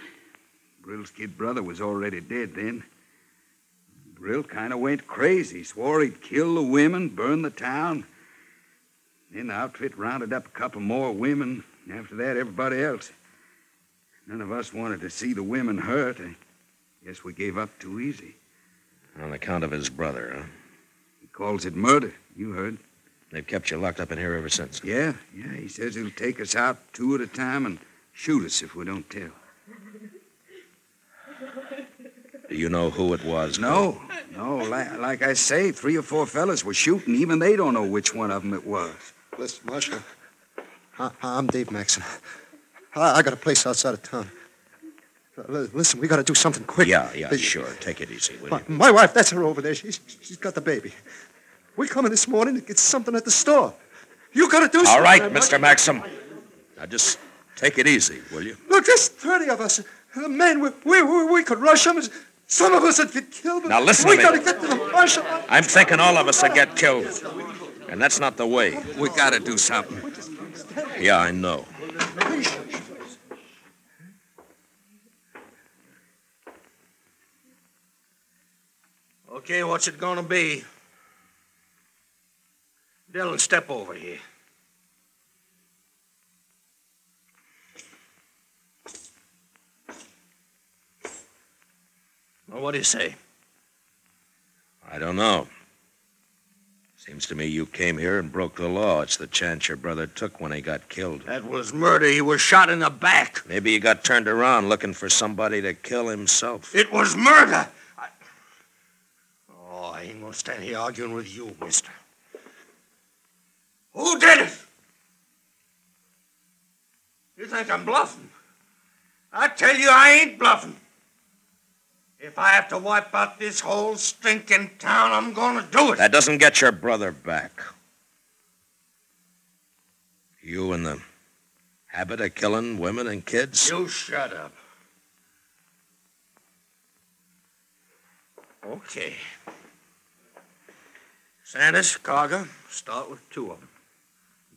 Brill's kid brother was already dead then. Brill kind of went crazy, swore he'd kill the women, burn the town. Then the outfit rounded up a couple more women, after that, everybody else. None of us wanted to see the women hurt. I guess we gave up too easy. On account of his brother, huh? He calls it murder. You heard. They've kept you locked up in here ever since. Yeah, yeah. He says he'll take us out two at a time and shoot us if we don't tell. Do you know who it was? No, no. Like, like I say, three or four fellas were shooting. Even they don't know which one of them it was. Listen, Marshal. I, I'm Dave Maxon. I, I got a place outside of town. Uh, Listen, we got to do something quick. Yeah, yeah, Uh, sure. Take it easy, will My, you? my wife, that's her over there. She's, she's got the baby. We're coming this morning to get something at the store. You got to do something. All right, man. Mr. Maxim. Now just take it easy, will you? Look, there's 30 of us. The men, we, we, we, we could rush them. Some of us would get killed. Now listen we to me. We got to get to the marshal. I'm thinking all of us will get killed. And that's not the way. We got to do something. Yeah, I know. Okay, what's it gonna be? Dillon, step over here. Well, what do you say? I don't know. Seems to me you came here and broke the law. It's the chance your brother took when he got killed. That was murder. He was shot in the back. Maybe he got turned around looking for somebody to kill himself. It was murder. I... Oh, I ain't gonna stand here arguing with you, mister. Who did it? You think I'm bluffing? I tell you, I ain't bluffing. If I have to wipe out this whole stinking town, I'm gonna do it. That doesn't get your brother back. You in the habit of killing women and kids? You shut up. Okay. Sanders, Carger, start with two of them.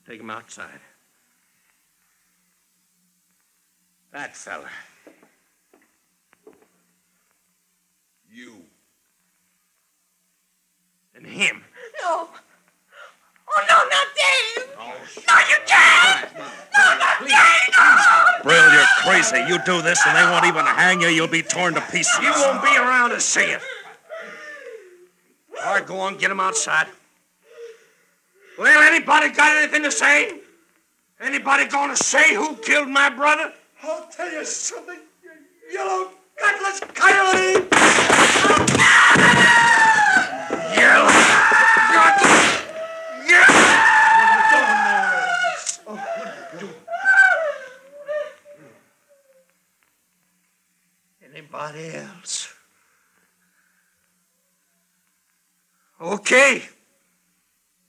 Take them outside. That fella. You. And him. No. Oh, no, not Dave. Oh, no, you can't. No, not Dave. No. Brill, you're crazy. You do this and they won't even hang you. You'll be torn to pieces. You won't be around to see it. All right, go on, get him outside. Well, anybody got anything to say? Anybody gonna say who killed my brother? I'll tell you something, you yellow gutless coyote! Yellow gutless... Anybody else? Okay.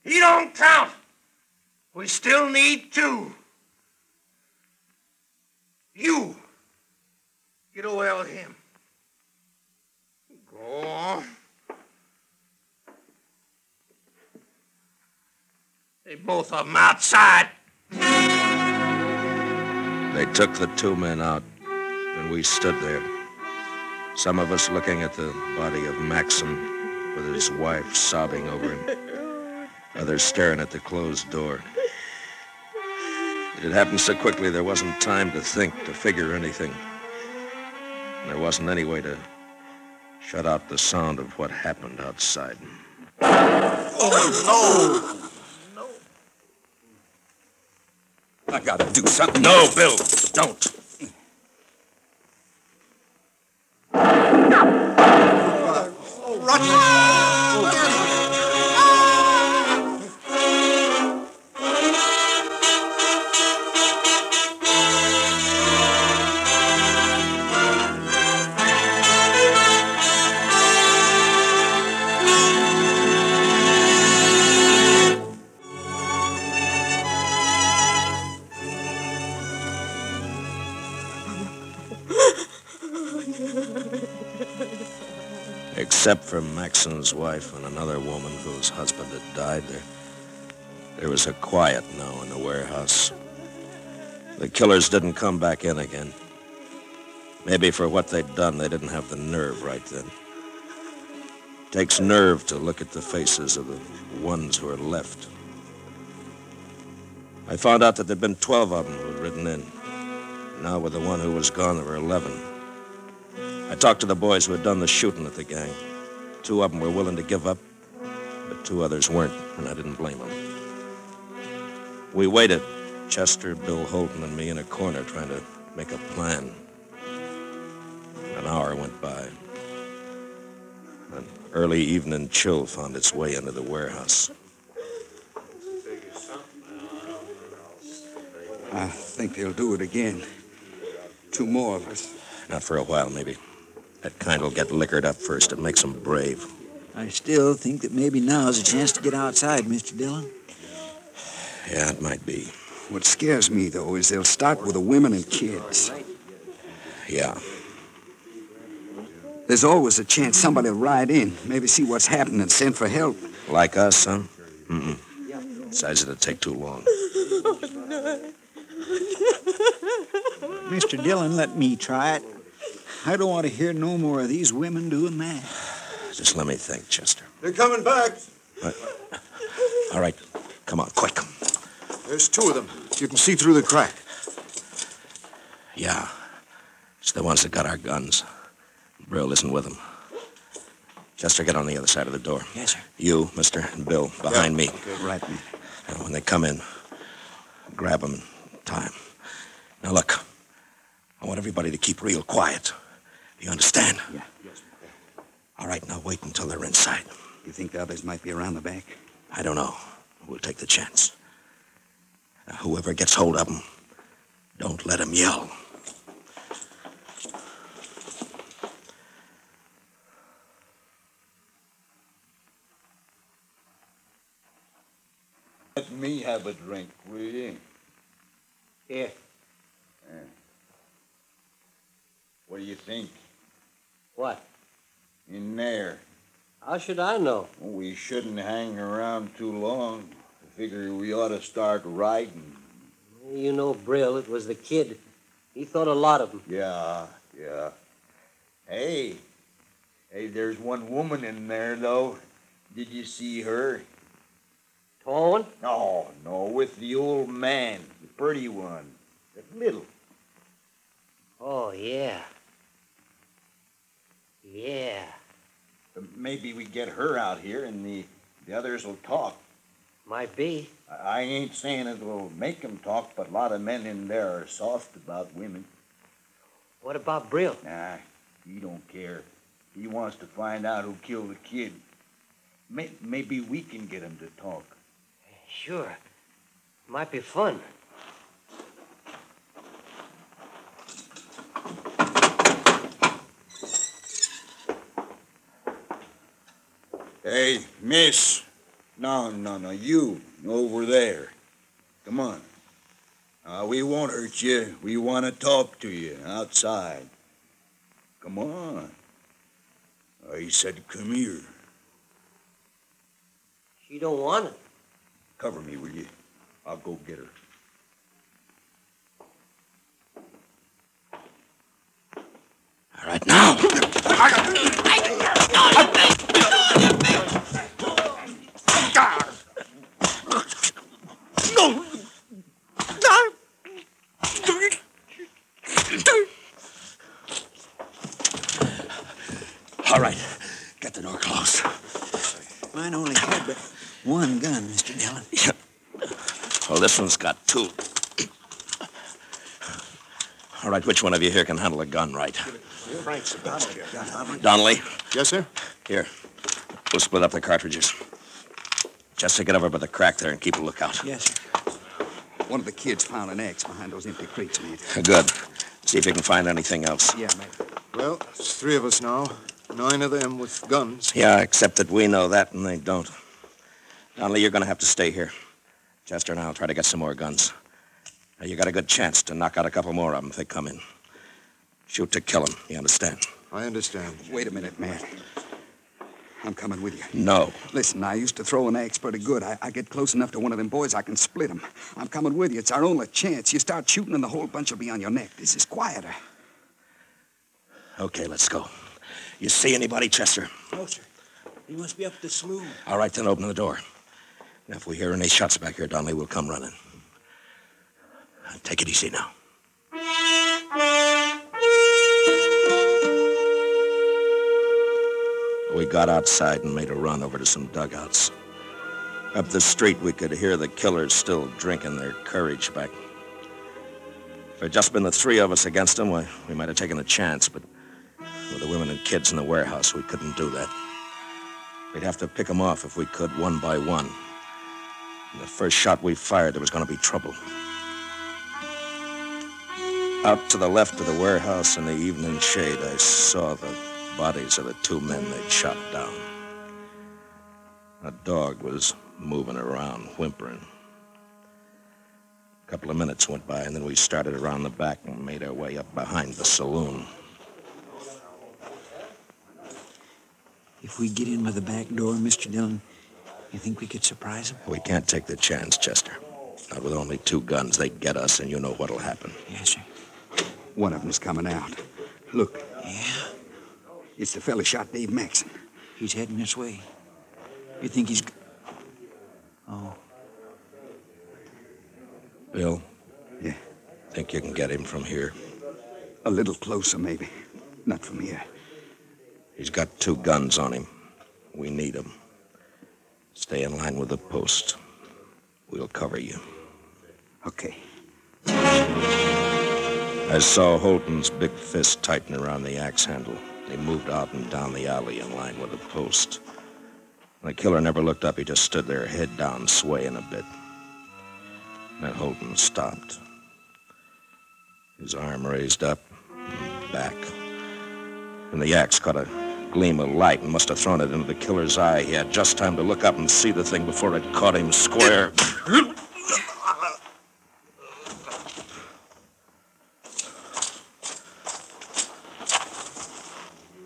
He don't count. We still need two. You. Get away with him. Go on. They both of them outside. They took the two men out, and we stood there. Some of us looking at the body of Maxim with his wife sobbing over him. Others staring at the closed door. It happened so quickly there wasn't time to think, to figure anything. And there wasn't any way to shut out the sound of what happened outside. Oh, no! no! I gotta do something. No, Bill, don't. Wife and another woman whose husband had died, there, there was a quiet now in the warehouse. The killers didn't come back in again. Maybe for what they'd done, they didn't have the nerve right then. Takes nerve to look at the faces of the ones who are left. I found out that there'd been 12 of them who'd ridden in. Now, with the one who was gone, there were 11. I talked to the boys who had done the shooting at the gang. Two of them were willing to give up, but two others weren't, and I didn't blame them. We waited, Chester, Bill Holton, and me in a corner trying to make a plan. An hour went by. An early evening chill found its way into the warehouse. I think they'll do it again. Two more of us. Not for a while, maybe. That kind will get liquored up first. It makes them brave. I still think that maybe now's a chance to get outside, Mr. Dillon. Yeah, it might be. What scares me, though, is they'll start with the women and kids. Yeah. There's always a chance somebody will ride in, maybe see what's happening and send for help. Like us, huh? Mm-mm. Besides, it'll take too long. Oh, Mr. Dillon, let me try it. I don't want to hear no more of these women doing that. Just let me think, Chester. They're coming back. All right, come on, quick. There's two of them. You can see through the crack. Yeah. It's the ones that got our guns. Brill isn't with them. Chester, get on the other side of the door. Yes, sir. You, mister, and Bill, behind me. Right, man. And when they come in, grab them in time. Now, look, I want everybody to keep real quiet. You understand? Yeah. All right, now wait until they're inside. You think the others might be around the back? I don't know. We'll take the chance. Now, whoever gets hold of them, don't let them yell. Let me have a drink, will you? Here. Yeah. What do you think? What? In there. How should I know? We shouldn't hang around too long. I figure we ought to start riding. You know Brill. It was the kid. He thought a lot of him. Yeah, yeah. Hey, hey, there's one woman in there, though. Did you see her? Tall one? No, no, with the old man, the pretty one, the little. Oh, yeah. Yeah. But maybe we get her out here and the, the others will talk. Might be. I, I ain't saying it will make 'em talk, but a lot of men in there are soft about women. What about Brill? Nah, he don't care. He wants to find out who killed the kid. May, maybe we can get him to talk. Sure. Might be fun. Hey, miss. No, no, no, you over there. Come on. Uh, we won't hurt you. We want to talk to you outside. Come on. I said, come here. She don't want it. Cover me, will you? I'll go get her. All right, now. No! All right, get the door closed. Mine only had but one gun, Mr. Dillon. Well, this one's got two. All right, which one of you here can handle a gun right? Frank's about. Donnelly? Yes, sir? Here. We'll split up the cartridges. Just to get over by the crack there and keep a lookout. Yes, sir. One of the kids found an axe behind those empty crates, mate. Good. See if you can find anything else. Yeah, mate. Well, it's three of us now. Nine of them with guns. Yeah, except that we know that and they don't. Donnelly, you're going to have to stay here. Chester and I'll try to get some more guns. Now, you got a good chance to knock out a couple more of them if they come in. Shoot to kill them, you understand? I understand. Wait a minute, man. I'm coming with you. No. Listen, I used to throw an axe pretty good. I, I get close enough to one of them boys, I can split him. I'm coming with you. It's our only chance. You start shooting, and the whole bunch will be on your neck. This is quieter. Okay, let's go. You see anybody, Chester? No, sir. He must be up the slough. All right, then open the door. If we hear any shots back here, Donnelly, we'll come running. Take it easy now. We got outside and made a run over to some dugouts. Up the street, we could hear the killers still drinking their courage back. If it had just been the three of us against them, we, we might have taken a chance, but with the women and kids in the warehouse, we couldn't do that. We'd have to pick them off if we could, one by one. The first shot we fired, there was going to be trouble. Out to the left of the warehouse in the evening shade, I saw the bodies of the two men they'd shot down. A dog was moving around, whimpering. A couple of minutes went by, and then we started around the back and made our way up behind the saloon. If we get in by the back door, Mr. Dillon, you think we could surprise them? We can't take the chance, Chester. Not with only two guns. They get us, and you know what'll happen. Yes, sir. One of them's coming out. Look. Yeah? It's the fella shot Dave Maxon. He's heading this way. You think he's. g- Oh, Bill? Yeah. Think you can get him from here? A little closer, maybe. Not from here. He's got two guns on him. We need 'em. Stay in line with the post. We'll cover you. Okay. I saw Holton's big fist tighten around the axe handle. He moved out and down the alley in line with the post. The killer never looked up. He just stood there, head down, swaying a bit. Then Holton stopped. His arm raised up, and back. And the axe caught a gleam of light and must have thrown it into the killer's eye. He had just time to look up and see the thing before it caught him square.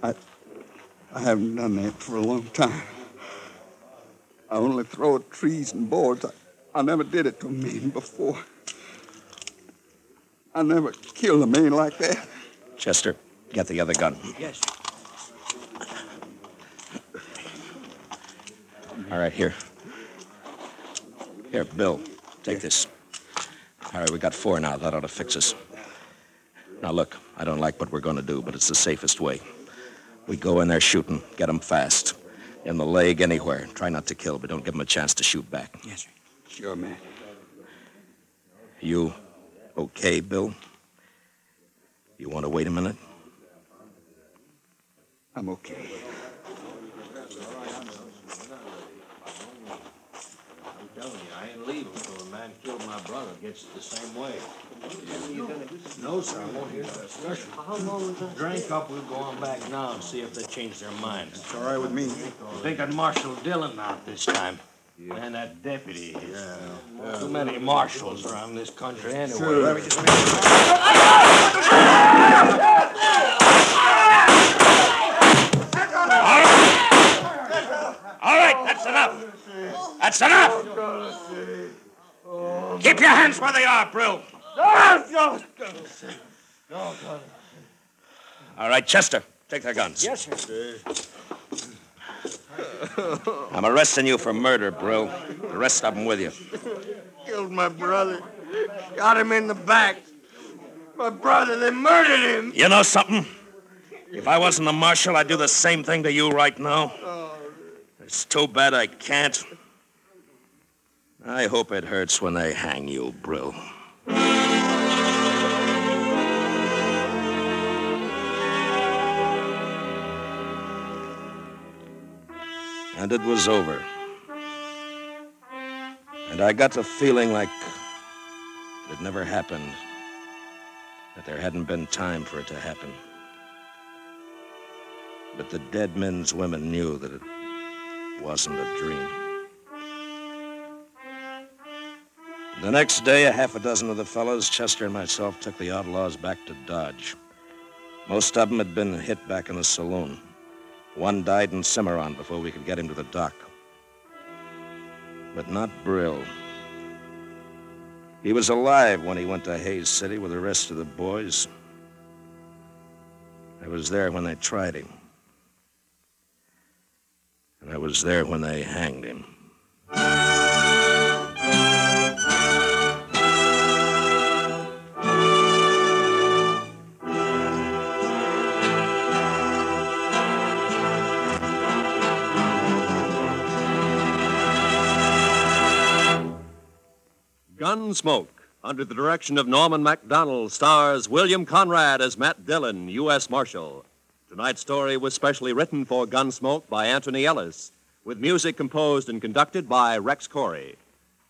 I, I haven't done that for a long time. I only throw at trees and boards. I, I never did it to a man before. I never killed a man like that. Chester, get the other gun. Yes. All right, here. Here, Bill, take this. All right, we got four now. That ought to fix us. Now, look, I don't like what we're going to do, but it's the safest way. We go in there shooting, get get 'em fast. In the leg, anywhere. Try not to kill, but don't give give 'em a chance to shoot back. Yes, sir. Sure, man. You okay, Bill? You want to wait a minute? I'm okay. Telling you, I ain't leaving until the man killed my brother gets it the same way. No, sir, I won't hear that discussion. How long was that? Drink up, we'll go on back now and see if they change their mind. It's all right with me. Thinking Marshal Dillon out this time. And that deputy. Yeah. Too many marshals around this country anyway. Sure, let me just All right, that's enough. That's enough. Keep your hands where they are, Brill. All right, Chester, take their guns. Yes, sir. I'm arresting you for murder, Brill. The rest of them with you. Killed my brother. Got him in the back. My brother, they murdered him. You know something? If I wasn't a marshal, I'd do the same thing to you right now. It's too bad I can't. I hope it hurts when they hang you, Brill. And it was over. And I got the feeling like it never happened, that there hadn't been time for it to happen. But the dead men's women knew that it wasn't a dream. The next day, a half a dozen of the fellows, Chester and myself, took the outlaws back to Dodge. Most of them had been hit back in the saloon. One died in Cimarron before we could get him to the doc. But not Brill. He was alive when he went to Hays City with the rest of the boys. I was there when they tried him. And I was there when they hanged him. Gunsmoke, under the direction of Norman Macdonnell, stars William Conrad as Matt Dillon, U.S. Marshal. Tonight's story was specially written for Gunsmoke by Anthony Ellis, with music composed and conducted by Rex Koury.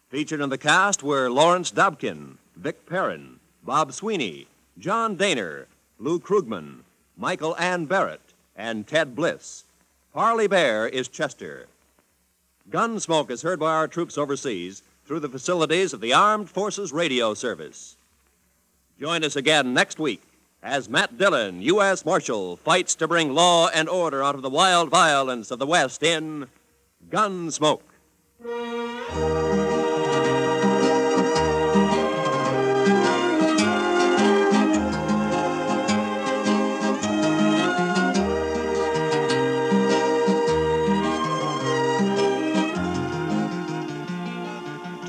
Featured in the cast were Lawrence Dobkin, Vic Perrin, Bob Sweeney, John Dehner, Lou Krugman, Michael Ann Barrett, and Ted Bliss. Parley Baer is Chester. Gunsmoke is heard by our troops overseas through the facilities of the Armed Forces Radio Service. Join us again next week as Matt Dillon, U.S. Marshal, fights to bring law and order out of the wild violence of the West in Gunsmoke.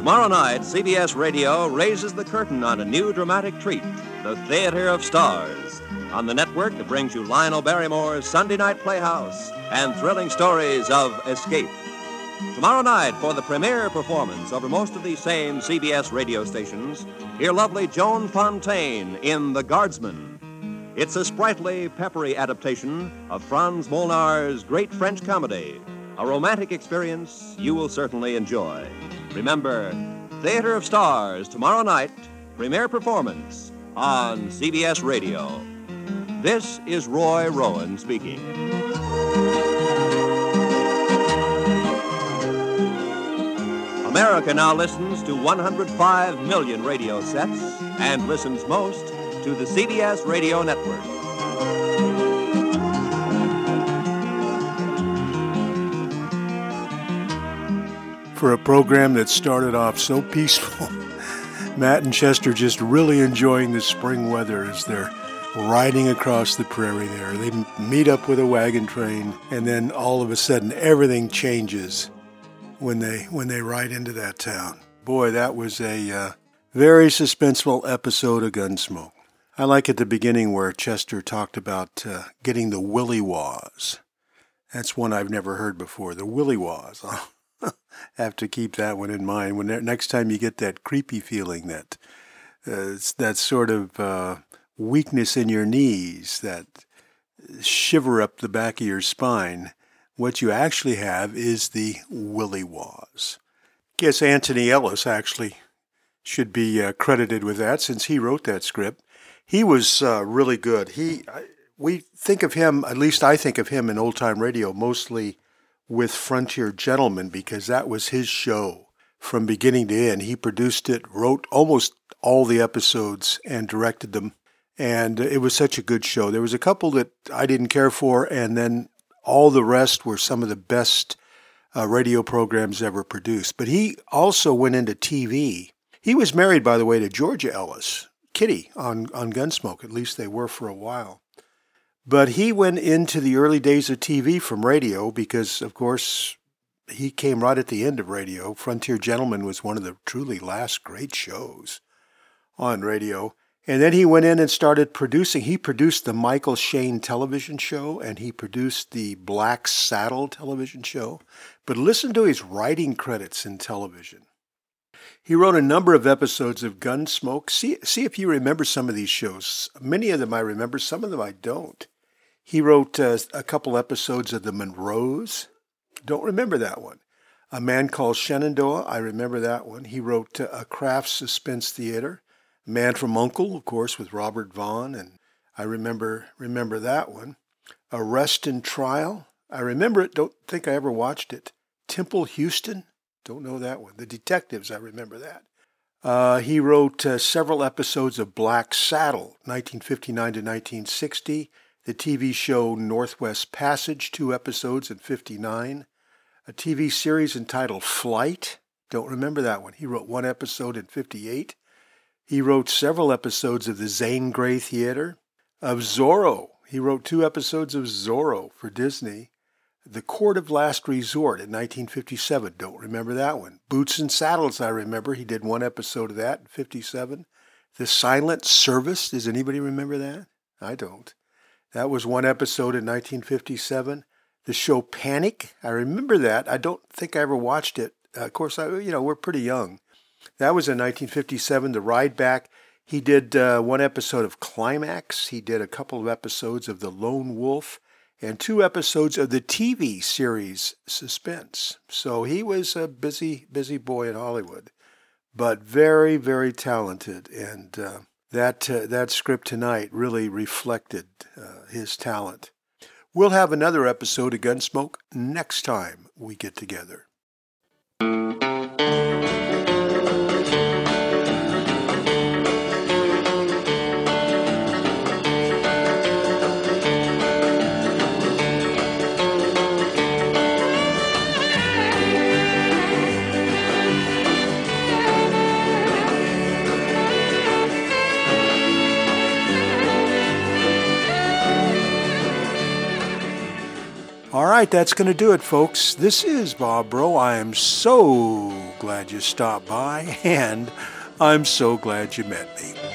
Tomorrow night, CBS Radio raises the curtain on a new dramatic treat, The Theater of Stars. on the network that brings you Lionel Barrymore's Sunday Night Playhouse and thrilling stories of escape. Tomorrow night, for the premiere performance over most of these same CBS radio stations, hear lovely Joan Fontaine in The Guardsman. It's a sprightly, peppery adaptation of Franz Molnar's great French comedy, a romantic experience you will certainly enjoy. Remember, Theater of Stars, tomorrow night, premiere performance on CBS Radio. This is Roy Rowan speaking. America now listens to 105 million radio sets and listens most to the CBS Radio Network. For a program that started off so peaceful, Matt and Chester just really enjoying the spring weather as they're riding across the prairie there. They meet up with a wagon train, and then all of a sudden everything changes when they when they ride into that town. Boy, that was a uh, very suspenseful episode of Gunsmoke. I like at the beginning where Chester talked about uh, getting the Willy Waws. That's one I've never heard before. The Willy Waws. Have to keep that one in mind when next time you get that creepy feeling that uh, that sort of uh, weakness in your knees, that shiver up the back of your spine. What you actually have is the Willy Waws. Guess Anthony Ellis actually should be uh, credited with that since he wrote that script. He was uh, really good. He, we think of him, at least I think of him in old time radio, mostly with Frontier Gentlemen because that was his show from beginning to end. He produced it, wrote almost all the episodes, and directed them. And it was such a good show. There was a couple that I didn't care for, and then all the rest were some of the best uh, radio programs ever produced. But he also went into TV. He was married, by the way, to Georgia Ellis, Kitty on, on Gunsmoke. At least they were for a while. But he went into the early days of TV from radio because, of course, he came right at the end of radio. Frontier Gentlemen was one of the truly last great shows on radio. And then he went in and started producing. He produced the Michael Shayne television show and he produced the Black Saddle television show. But listen to his writing credits in television. He wrote a number of episodes of Gunsmoke. See, see if you remember some of these shows. Many of them I remember, some of them I don't. He wrote uh, a couple episodes of The Monroes. Don't remember that one. A Man Called Shenandoah. I remember that one. He wrote uh, A Kraft Suspense Theater. Man from Uncle, of course, with Robert Vaughn, and I remember remember that one. Arrest and Trial. I remember it. Don't think I ever watched it. Temple Houston. Don't know that one. The Detectives. I remember that. Uh, he wrote uh, several episodes of Black Saddle, 1959 to 1960 the TV show Northwest Passage, two episodes in 59, a TV series entitled Flight. Don't remember that one. He wrote one episode in 58. He wrote several episodes of the Zane Grey Theater, of Zorro. He wrote two episodes of Zorro for Disney. The Court of Last Resort in 1957. Don't remember that one. Boots and Saddles, I remember. He did one episode of that in 57. The Silent Service. Does anybody remember that? I don't. That was one episode in 1957. The show Panic, I remember that. I don't think I ever watched it. Uh, of course, I, you know, we're pretty young. That was in 1957. The Ride Back. He did uh, one episode of Climax. He did a couple of episodes of The Lone Wolf and two episodes of the TV series Suspense. So he was a busy, busy boy in Hollywood, but very, very talented. And uh, that uh, that script tonight really reflected uh, his talent. We'll have another episode of Gunsmoke next time we get together. Right, that's going to do it, folks. This is Bob Bro. I am so glad you stopped by, and I'm so glad you met me.